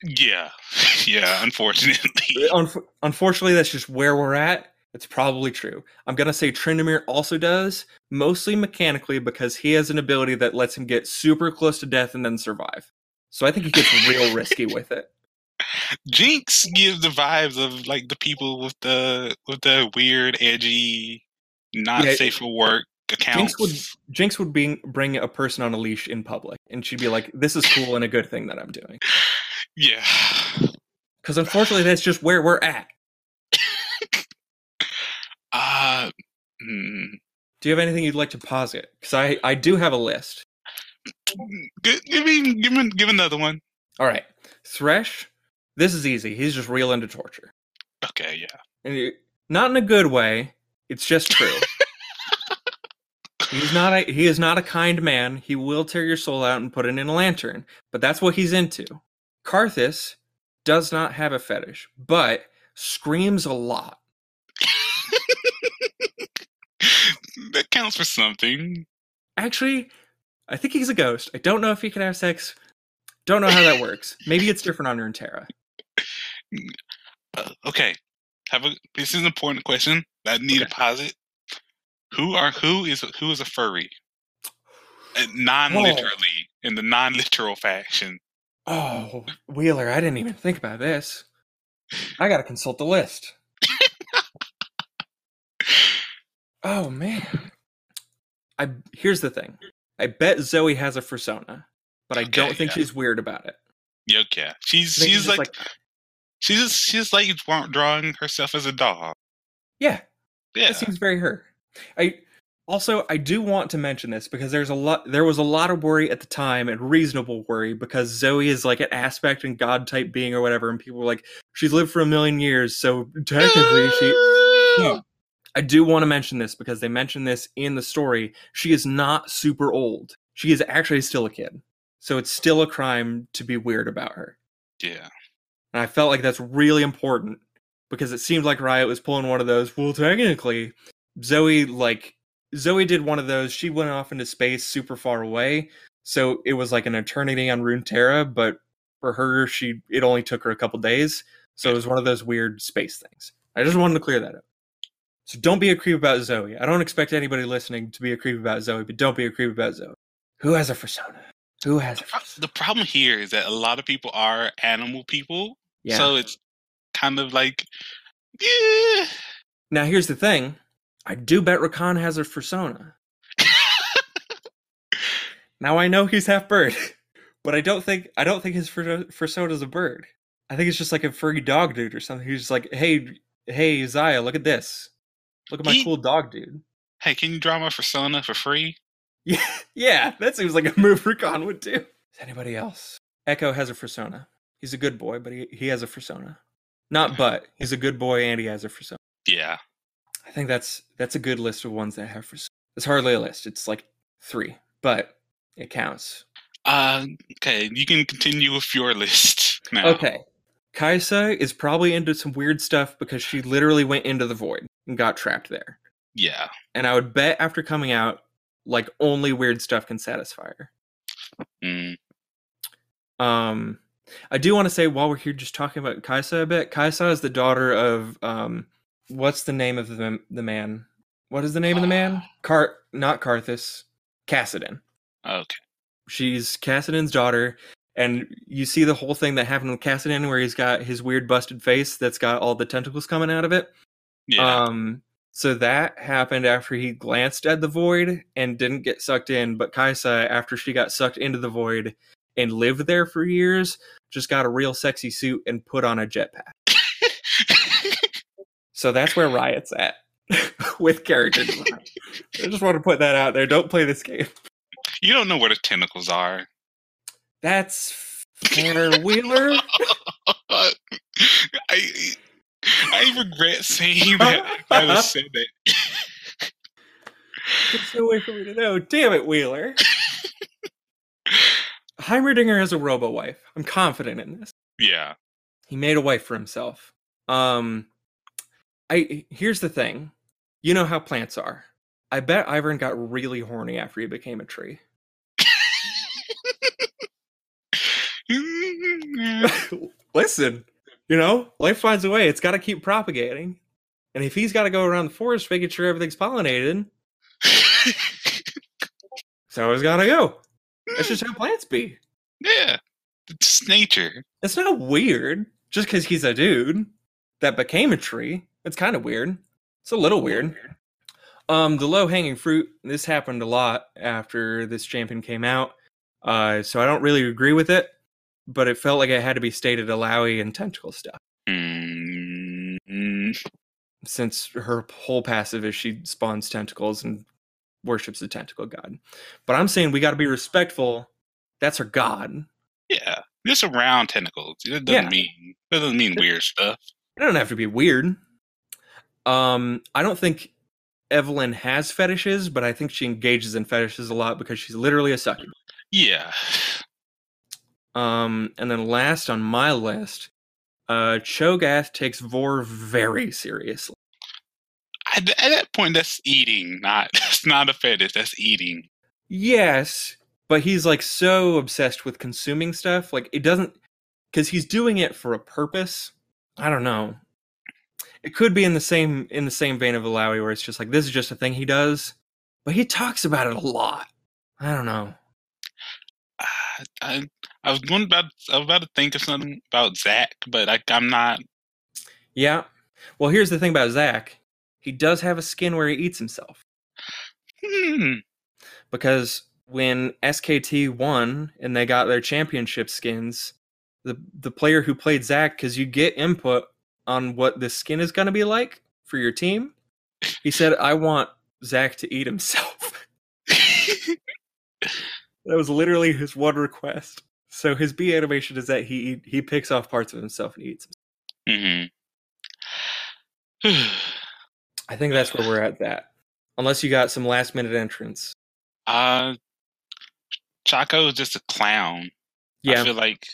Yeah, yeah. Unfortunately, uh, Unf- unfortunately, that's just where we're at. It's probably true. I'm gonna say Tryndamere also does, mostly mechanically because he has an ability that lets him get super close to death and then survive. So I think he gets real risky with it. Jinx gives the vibes of like the people with the with the weird, edgy, not Yeah, safe for work accounts. Jinx would Jinx would bring bring a person on a leash in public, and she'd be like, "This is cool and a good thing that I'm doing." Yeah. Because unfortunately, that's just where we're at. Uh, mm, Do you have anything you'd like to posit? Because I I do have a list. gi- give me, give me, give another one. All right, Thresh. This is easy. He's just real into torture, Okay, yeah. and it- not in a good way. It's just true. he's not a he is not a kind man. He will tear your soul out and put it in a lantern, but that's what he's into. Karthus does not have a fetish, but screams a lot. that counts for something. Actually, I think he's a ghost. I don't know if he can have sex. Don't know how that works. Maybe it's different on Runeterra. Uh, okay, have a. This is an important question. I need to Okay. posit. Who are who is who is a furry? Non literally in the non literal fashion. Oh, Wheeler, I didn't even think about this. I gotta consult the list. oh man. I here's the thing. I bet Zoe has a fursona, but I Okay, don't think yeah. she's weird about it. Yeah, okay. She's think she's just like, she's just, she's like drawing herself as a dog. yeah, Yeah. That seems very her. I also I do want to mention this because there's a lot there was a lot of worry at the time and reasonable worry because Zoe is like an aspect and god type being or whatever and people were like she's lived for a million years so technically she Yeah. I do want to mention this because they mention this in the story. She is not super old. She is actually still a kid. So it's still a crime to be weird about her. Yeah. And I felt like that's really important because it seemed like Riot was pulling one of those. Well, technically, Zoe like Zoe did one of those. She went off into space super far away, so it was like an eternity on Runeterra. But for her, she it only took her a couple days, so it was one of those weird space things. I just wanted to clear that up. So don't be a creep about Zoe. I don't expect anybody listening to be a creep about Zoe, but don't be a creep about Zoe. Who has a persona? Who has a Pro- The problem here is that a lot of people are animal people, Yeah. so it's kind of like, yeah. Now here's the thing. I do bet Rakan has a persona. now I know he's half bird, but I don't think I don't think his per- persona is a bird. I think it's just like a furry dog dude or something. He's just like, hey, hey, Xayah, look at this. Look at my He- cool dog dude. Hey, can you draw my persona for free? Yeah, yeah, that seems like a move Rakan would do. Is anybody else? Ekko has a persona. He's a good boy, but he, he has a persona. Not but, he's a good boy and he has a persona. Yeah. I think that's that's a good list of ones that I have for. It's hardly a list. It's like three, but it counts. Uh, okay, you can continue with your list now. Okay, Kai'Sa is probably into some weird stuff because she literally went into the void and got trapped there. Yeah. And I would bet after coming out, like only weird stuff can satisfy her. Mm, Um, I do want to say while we're here, just talking about Kai'Sa a bit. Kai'Sa is the daughter of um, what's the name of the the man? What is the name of the man? Car, not Karthus, Kassadin. okay. she's Kassadin's daughter, and you see the whole thing that happened with Cassidon, where he's got his weird busted face that's got all the tentacles coming out of it. Yeah. Um, so that happened after he glanced at the void and didn't get sucked in. But Kai'Sa, after she got sucked into the void and lived there for years, just got a real sexy suit and put on a jetpack. So that's where Riot's at with character design. I just want to put that out there. Don't play this game. you don't know where the tentacles are. That's fair, Wheeler. I I regret saying that. I just said that. There's no way for me to know. Damn it, Wheeler. Heimerdinger has a robo wife. I'm confident in this. Yeah. He made a wife for himself. Um I here's the thing. You know how plants are. I bet Ivern got really horny after he became a tree. Listen, you know, life finds a way. It's got to keep propagating. And if he's got to go around the forest making sure everything's pollinated, so it's got to go. That's just how hmm. plants be. yeah. It's nature. It's not weird just because he's a dude that became a tree. It's kind of weird. It's a little weird. Um, the low hanging fruit. This happened a lot after this champion came out. Uh, so I don't really agree with it, but it felt like it had to be stated Illaoi and tentacle stuff. Mm, mm, since her whole passive is she spawns tentacles and worships the tentacle god. But I'm saying we got to be respectful. That's her god. yeah. Just around tentacles. It doesn't Yeah. mean it doesn't mean weird stuff. It don't have to be weird. Um, I don't think Evelynn has fetishes, but I think she engages in fetishes a lot because she's literally a succubus. Yeah. Um, and then last on my list, uh, Cho'Gath takes Vor very seriously. At, at that point, that's eating. Not that's not a fetish. That's eating. Yes, but he's like so obsessed with consuming stuff. Like it doesn't because he's doing it for a purpose. I don't know. It could be in the same in the same vein of Illaoi, where it's just like this is just a thing he does, but he talks about it a lot. I don't know. I, I, I was going about. I was about to think of something about Zac, but I, I'm not. Yeah. Well, here's the thing about Zac. He does have a skin where he eats himself Hmm. because when SKT won and they got their championship skins, the the player who played Zac, because you get input on what the skin is going to be like for your team. He said, "I want Zac to eat himself." that was literally his one request. So his B animation is that he he picks off parts of himself and eats. Mm-hmm. I think that's where we're at. That unless you got some last minute entrance. uh, Shaco is just a clown. I Yeah, feel like,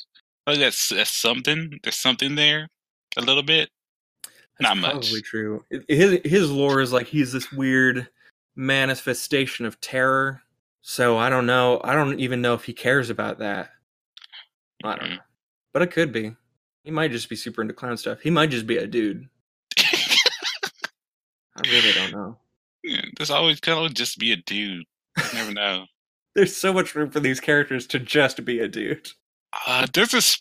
I feel like that's, that's something. There's something there, a little bit. that's not much. Probably true. His his lore is like he's this weird manifestation of terror. So I don't know. I don't even know if he cares about that. I don't know, but it could be. He might just be super into clown stuff. He might just be a dude. I really don't know. Yeah, There's always gonna just be a dude. You never know. There's so much room for these characters to just be a dude. Uh, there's this.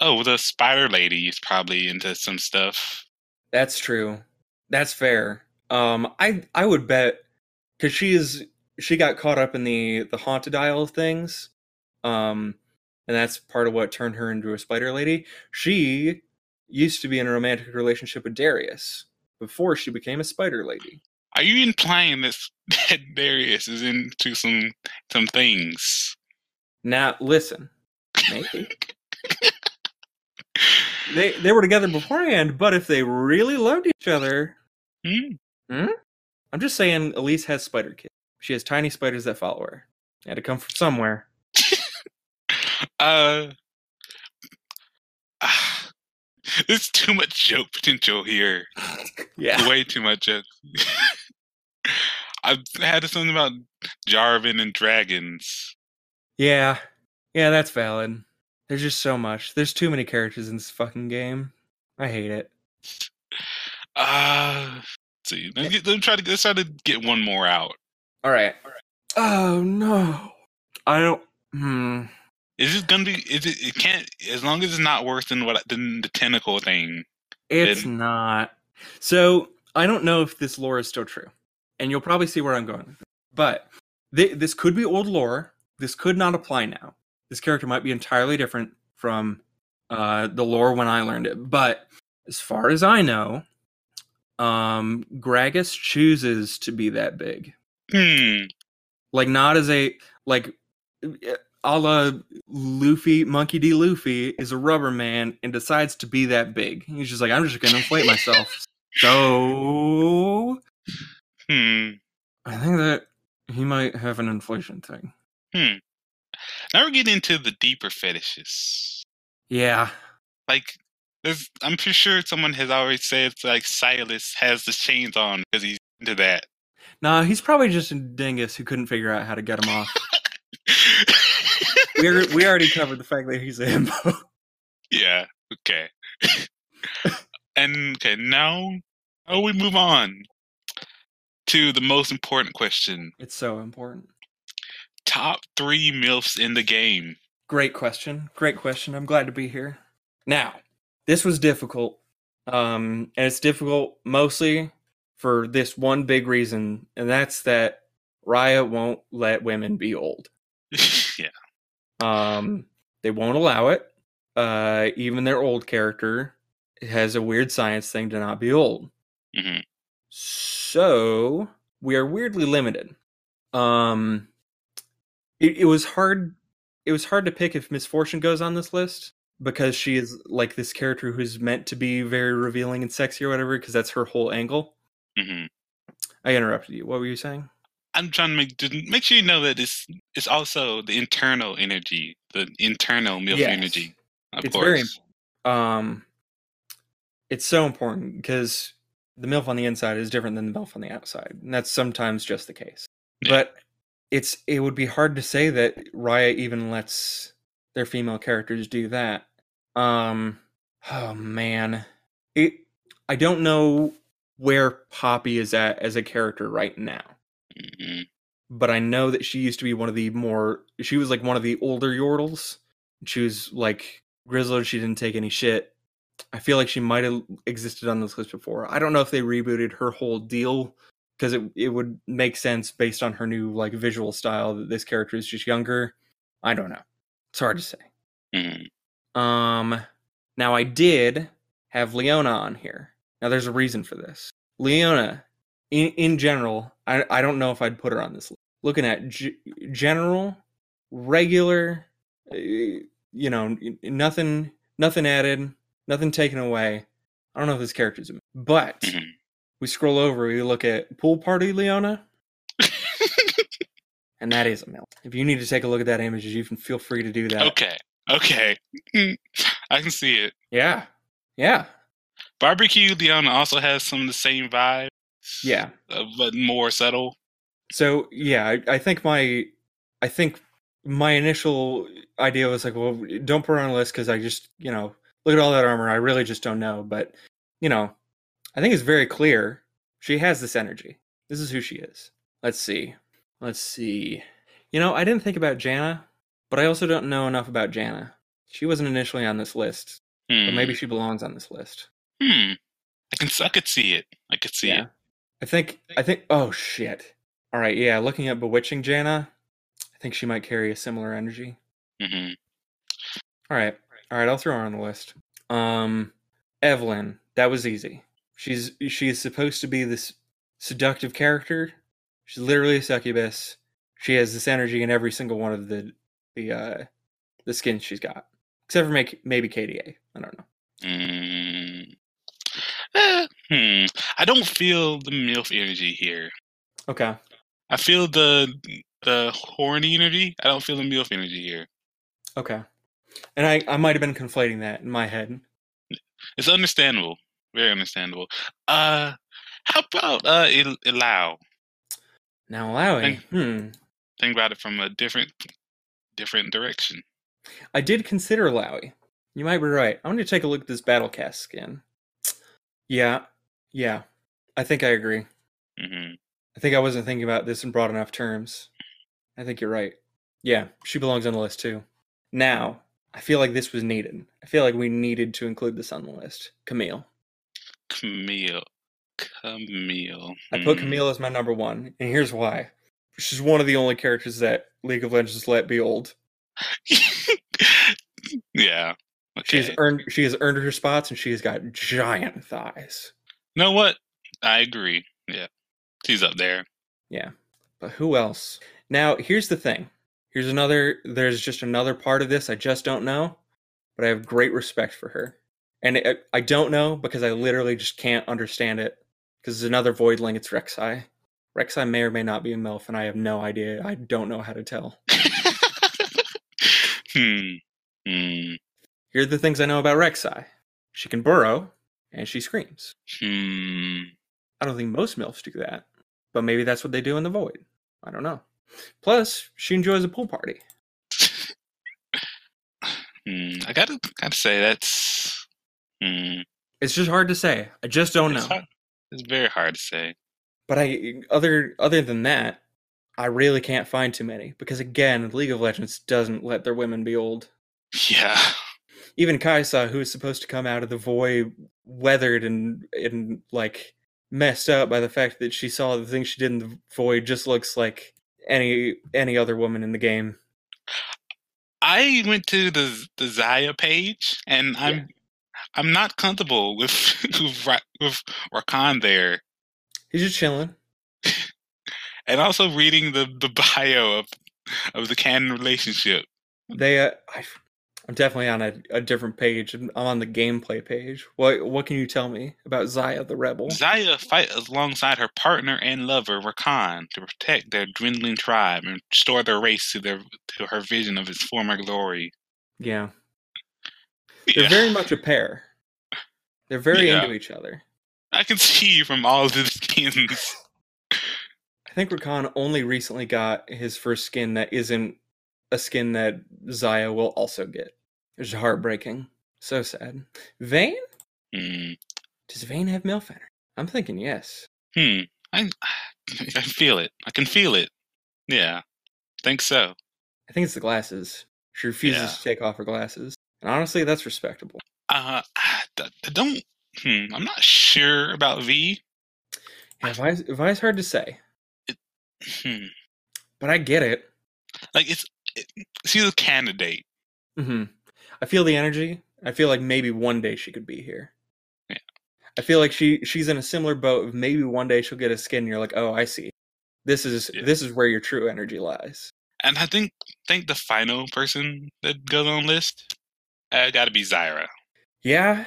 Oh, the spider lady is probably into some stuff. That's true. That's fair. Um, I I would bet because she is she got caught up in the the haunted isle of things, um, and that's part of what turned her into a spider lady. She used to be in a romantic relationship with Darius before she became a spider lady. Are you implying this that Darius is into some some things? Now listen, maybe they they were together beforehand, but if they really loved each other, Hmm? I'm just saying Elise has spider kids. She has tiny spiders that follow her. They Had to come from somewhere. Uh, there's too much joke potential here. Yeah. Way too much joke. I've had something about Jarvan and dragons. Yeah. Yeah, that's valid. There's just so much. There's too many characters in this fucking game. I hate it. Uh, let's see. Let me, try to let's try to get one more out. All right. Oh no. I don't hmm. Is it gonna be? Is it? It can't. As long as it's not worse than what than the tentacle thing. It's Then- not. So, I don't know if this lore is still true. And you'll probably see where I'm going. But thi- this could be old lore. This could not apply now. This character might be entirely different from uh, the lore when I learned it. But as far as I know, um, Gragas chooses to be that big. Hmm. Like, not as a, like, a la Luffy, Monkey D. Luffy is a rubber man and decides to be that big. He's just like, I'm just going to inflate myself. So Hmm. I think that he might have an inflation thing. Now we're getting into the deeper fetishes. Yeah. Like, there's. I'm pretty sure someone has already said like Sylas has the chains on because he's into that. Nah, he's probably just a dingus who couldn't figure out how to get him off. we are, we already covered the fact that he's a himbo. yeah. Okay. and okay, now oh, we move on to the most important question: It's so important. Top three milfs in the game. Great question. Great question. I'm glad to be here. Now, this was difficult. Um, and it's difficult mostly for this one big reason, and that's that Riot won't let women be old. yeah. Um, they won't allow it. Uh, even their old character has a weird science thing to not be old. Mm-hmm. So we are weirdly limited. Um, it, it was hard. It was hard to pick if Miss Fortune goes on this list because she is like this character who's meant to be very revealing and sexy or whatever. Because that's her whole angle. hmm I interrupted you. What were you saying? I'm trying to make make sure you know that it's it's also the internal energy, the internal milf Yes. energy. Of It's course. very um it's so important because the milf on the inside is different than the milf on the outside and that's sometimes just the case Yeah. but it's it would be hard to say that Riot even lets their female characters do that um oh man it i don't know where poppy is at as a character right now Mhm. but I know that she used to be one of the more she was like one of the older Yordles. She was like grizzled, she didn't take any shit. I feel like she might have existed on this list before. I don't know if they rebooted her whole deal because it it would make sense based on her new like visual style that this character is just younger. I don't know. It's hard to say. Mhm. Um, now I did have Leona on here. Now there's a reason for this. Leona, in in general, I I don't know if I'd put her on this list. Looking at g- general, regular, uh, you know, nothing nothing added, nothing taken away. I don't know if this character's a but Mhm. We scroll over, we look at pool party Leona, and that is a milk. If you need to take a look at that image, you can feel free to do that. Okay. Okay. I can see it. Yeah. Yeah. Barbecue Leona also has some of the same vibe, Yeah. uh, but more subtle. So yeah, I, I think my I think my initial idea was like, well, don't put her on a list because I just, you know, look at all that armor. I really just don't know. But, you know, I think it's very clear she has this energy. This is who she is. Let's see. Let's see. You know, I didn't think about Janna, but I also don't know enough about Janna. She wasn't initially on this list, Hmm. but maybe she belongs on this list. Hmm. I can. I could see it. I could see it. I think I think oh shit. All right, yeah, looking at bewitching Janna, I think she might carry a similar energy. hmm All right. All right, I'll throw her on the list. Um Evelynn, that was easy. She's she's supposed to be this seductive character. She's literally a succubus. She has this energy in every single one of the the uh the skins she's got. Except for make, maybe KDA. I don't know. Mm. Eh, hmm. I don't feel the MILF energy here. Okay. I feel the the horny energy. I don't feel the MILF energy here. Okay. And I, I might have been conflating that in my head. It's understandable. Very understandable. Uh how about uh Illaoi? Now Illaoi. Thank- Hmm. Think about it from a different different direction. I did consider Illaoi. You might be right. I'm going to take a look at this Battlecast skin. Yeah, yeah. I think I agree. hmm I think I wasn't thinking about this in broad enough terms. I think you're right. Yeah, she belongs on the list too. Now, I feel like this was needed. I feel like we needed to include this on the list. Camille. Camille. Camille. I put Hmm. Camille as my number one, and here's why. She's one of the only characters that League of Legends let be old. yeah. Okay. She's earned she has earned her spots and she has got giant thighs. You know what? I agree. Yeah. She's up there. Yeah. But who else? Now, here's the thing. Here's another there's just another part of this I just don't know, but I have great respect for her. And it, I don't know because I literally just can't understand it because it's another voidling it's Rek'Sai. Rek'Sai may or may not be a MILF and I have no idea. I don't know how to tell. hmm. Hmm. Here are the things I know about Rek'Sai. She can burrow and she screams. Hmm. I don't think most MILFs do that, but maybe that's what they do in the void. I don't know. Plus, she enjoys a pool party. Hmm. I gotta gotta say that's hmm. It's just hard to say. I just don't It's, know. hard- it's very hard to say. But I other other than that, I really can't find too many because again, League of Legends doesn't let their women be old. Yeah. Even Kai'Sa, who is supposed to come out of the void weathered and and like messed up by the fact that she saw the things she did in the void, just looks like any any other woman in the game. I went to the the Xayah page and I'm I'm not comfortable with with, with Rakan there. He's just chilling. And also reading the, the bio of of the canon relationship. They, uh, I, I'm definitely on a, a different page. I'm I'm on the gameplay page. What what can you tell me about Xayah the Rebel? Xayah fight alongside her partner and lover Rakan to protect their dwindling tribe and restore their race to their to her vision of its former glory. Yeah, they're Yeah, very much a pair. They're very Yeah. into each other. I can see from all of the skins. I think Rakan only recently got his first skin that isn't a skin that Xayah will also get. It's heartbreaking. So sad. Vayne? Hmm. Does Vayne have MILF energy? I'm thinking yes. Hmm. I I feel it. I can feel it. Yeah. Think so. I think it's the glasses. She refuses Yeah. to take off her glasses. And honestly, that's respectable. Uh, I don't. Hmm, I'm not sure about Vi. Yeah, Vi's, Vi's hard to say, Hmm. but I get it. Like it's it, she's a candidate. hmm I feel the energy. I feel like maybe one day she could be here. Yeah. I feel like she she's in a similar boat. Of maybe one day she'll get a skin. And you're like, oh, I see. This is Yeah. this is where your true energy lies. And I think think the final person that goes on list uh, got to be Zyra, Yeah,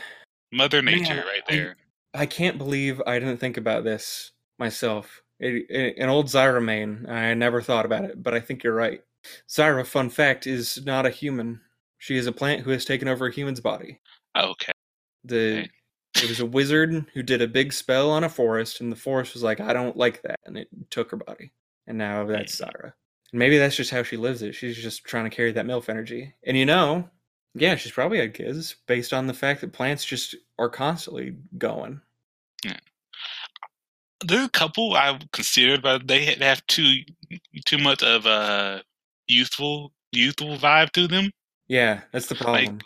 Mother Nature, Man, right there. I can't believe I didn't think about this myself. A- a- an old Zyra main. I never thought about it, but I think you're right. Zyra, fun fact, is not a human. She is a plant who has taken over a human's body. okay. The Okay. it was a wizard who did a big spell on a forest, and the forest was like, "I don't like that," and it took her body. And now that's Zyra. And maybe that's just how she lives it. She's just trying to carry that milf energy. And you know, yeah, she's probably had kids based on the fact that plants just are constantly going. There's a couple I've considered, but they have too too much of a youthful youthful vibe to them. Yeah, that's the problem.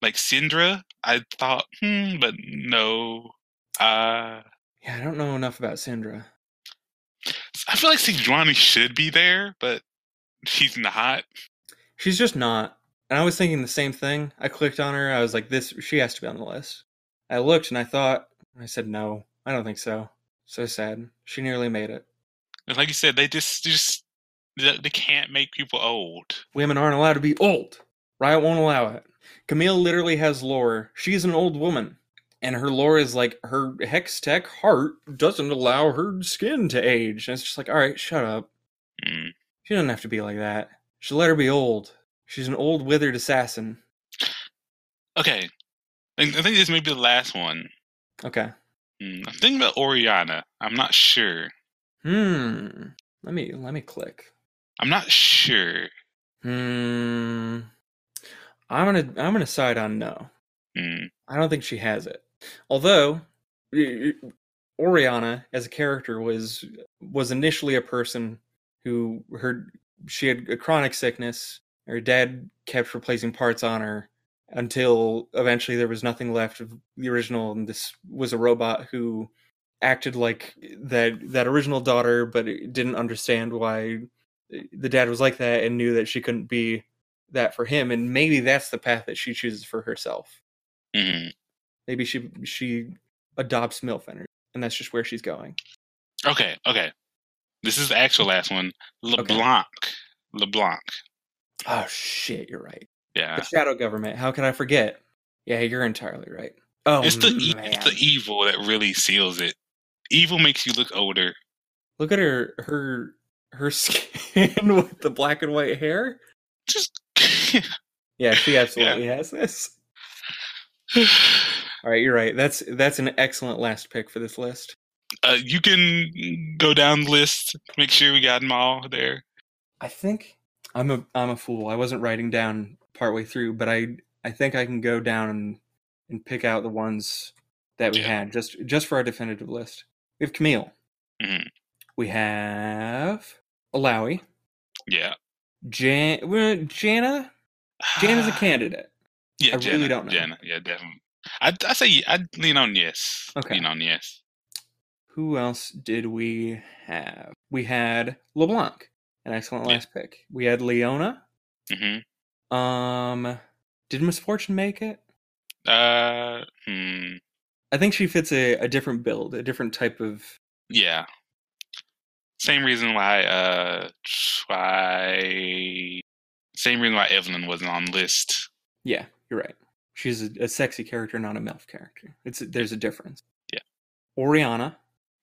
Like Syndra, I thought, hmm, but no. Uh, yeah, I don't know enough about Syndra. I feel like Sejuani should be there, but he's not. She's just not. And I was thinking the same thing. I clicked on her. I was like, this, she has to be on the list. I looked and I thought, I said, no, I don't think so. So sad. She nearly made it. And like you said, they just just they they can't make people old. Women aren't allowed to be old. Riot won't allow it. Camille literally has lore. She's an old woman. And her lore is like her Hextech heart doesn't allow her skin to age. And it's just like, all right, shut up. Mm. She doesn't have to be like that. She let her be old. She's an old withered assassin. Okay, I think this may be the last one. Okay. Mm, I'm thinking about Orianna. I'm not sure. Hmm. Let me let me click. I'm not sure. Hmm. I'm gonna I'm gonna side on no. Mm. I don't think she has it. Although Orianna as a character was was initially a person who her she had a chronic sickness. Her dad kept replacing parts on her until eventually there was nothing left of the original, and this was a robot who acted like that that original daughter, but didn't understand why the dad was like that and knew that she couldn't be that for him, and maybe that's the path that she chooses for herself Mm. maybe she she adopts milf energy and that's just where she's going Okay, okay. This is the actual last one. LeBlanc. LeBlanc. Oh shit you're right. Yeah. the shadow government how can i forget? Yeah you're entirely right. Oh It's the e- it's the evil that really seals it. Evil makes you look older. look at her her her skin with the black and white hair? Just yeah she absolutely has this. All right you're right. That's that's an excellent last pick for this list. Uh, you can go down the list, make sure we got them all there. i think i'm a i'm a fool i wasn't writing down partway through but i i think i can go down and and pick out the ones that we Yeah. had just just for our definitive list we have camille Mhm. we have Illaoi Yeah. jan Janna Janna's a candidate Yeah, I Jenna, really don't know. Jenna, yeah, definitely. I I say I lean on yes. Okay. Lean on yes. who else did we have we had leblanc an excellent Yeah. last pick we had leona hmm um did Miss Fortune make it Uh, hmm, i think she fits a, a different build a different type of yeah. Same reason why uh why same reason why Evelynn wasn't on list. Yeah, you're right. She's a, a sexy character, not a MILF character. It's there's a difference. Yeah. Orianna,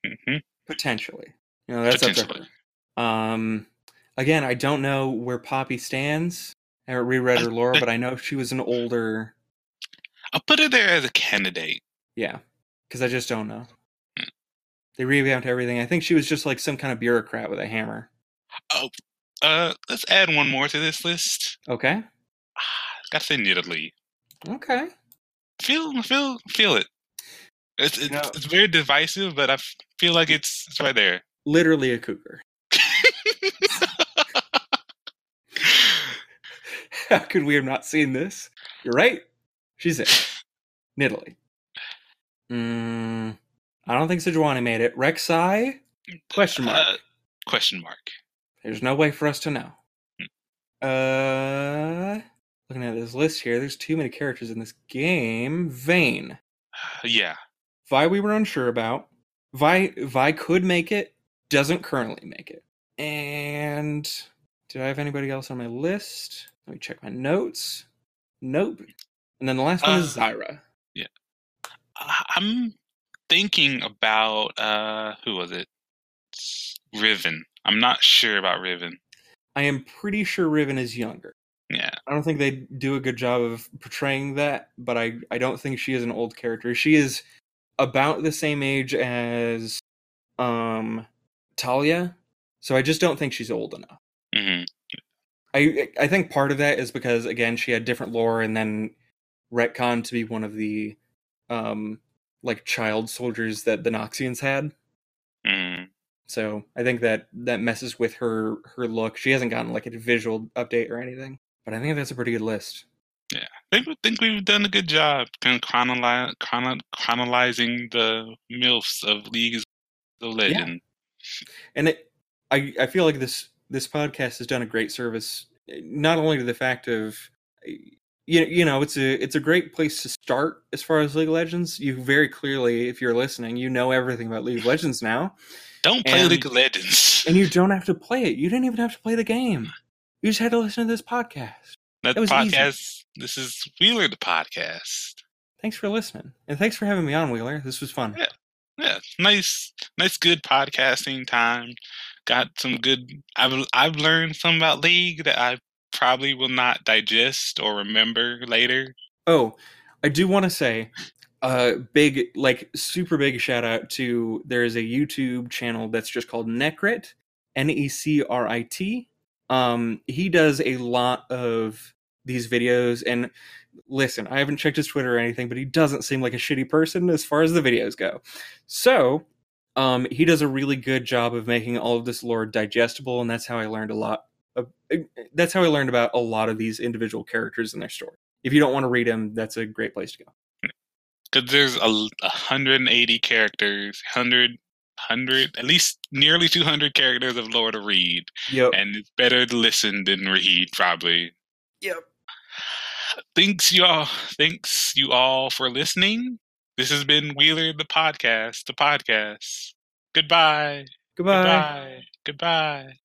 hmm potentially. You know, that's up to her. Um again, I don't know where Poppy stands. I haven't reread her lore, but I know she was an older I'll put her there as a candidate. yeah. Because I just don't know. Hmm. They revamped everything. I think she was just like some kind of bureaucrat with a hammer. Oh, uh, let's add one more to this list. Okay. Gotta say Nidalee. Okay. Feel feel feel it. It's it's, know- it's very divisive, but I feel like it's it's right there. Literally a cougar. How could we have not seen this? You're right. She's it. Nidalee. Mm, I don't think Sejuani made it. Rek'Sai? Question mark. Uh, question mark. There's no way for us to know. Uh, looking at this list here, there's too many characters in this game. Vayne. Yeah. Vi we were unsure about. Vi Vi could make it, doesn't currently make it. And do I have anybody else on my list? Let me check my notes. Nope. And then the last one is Uh, Zyra. I- I'm thinking about uh who was it? Riven. I'm not sure about Riven. I am pretty sure Riven is younger. Yeah. I don't think they do a good job of portraying that, but I, I don't think she is an old character. She is about the same age as um Taliyah, so I just don't think she's old enough. hmm I I think part of that is because again she had different lore and then retcon to be one of the um like child soldiers that the Noxians had. hmm So I think that that messes with her her look. She hasn't gotten like a visual update or anything, but I think that's a pretty good list. Yeah, I think, I think we've done a good job kind of chronoli- chrono- chronologizing the MILFs of Leagues of Legend. and it, I I feel like this this podcast has done a great service, eh, not only to the fact of eh, you you know it's a it's a great place to start as far as League of Legends. You very clearly, if you're listening, you know everything about League of Legends now, Don't play And- League of Legends. and you don't have to play it. You didn't even have to play the game. You just had to listen to this podcast. that that was easy. This is Wheeler the podcast. Thanks for listening, and thanks for having me on, Wheeler. This was fun. Yeah. Yeah, nice, nice, good podcasting time. Got some good. I've I've learned some about League that I probably will not digest or remember later. Oh, I do want to say, uh, big like super big shout out to there is a YouTube channel that's just called Necrit, N E C R I T. Um, he does a lot of these videos, and listen, I haven't checked his Twitter or anything, but he doesn't seem like a shitty person as far as the videos go. So, um, he does a really good job of making all of this lore digestible, and that's how I learned a lot. Of, that's how I learned about a lot of these individual characters and their story if you don't want to read them, that's a great place to go. Because there's a, l- 180 characters, 100, 100, at least nearly 200 characters of lore to read, Yep. and it's better to listen than read, probably. Yep. Thanks you all. Thanks you all for listening. This has been Wheeler the podcast. The podcast. Goodbye. Goodbye. Goodbye. Goodbye.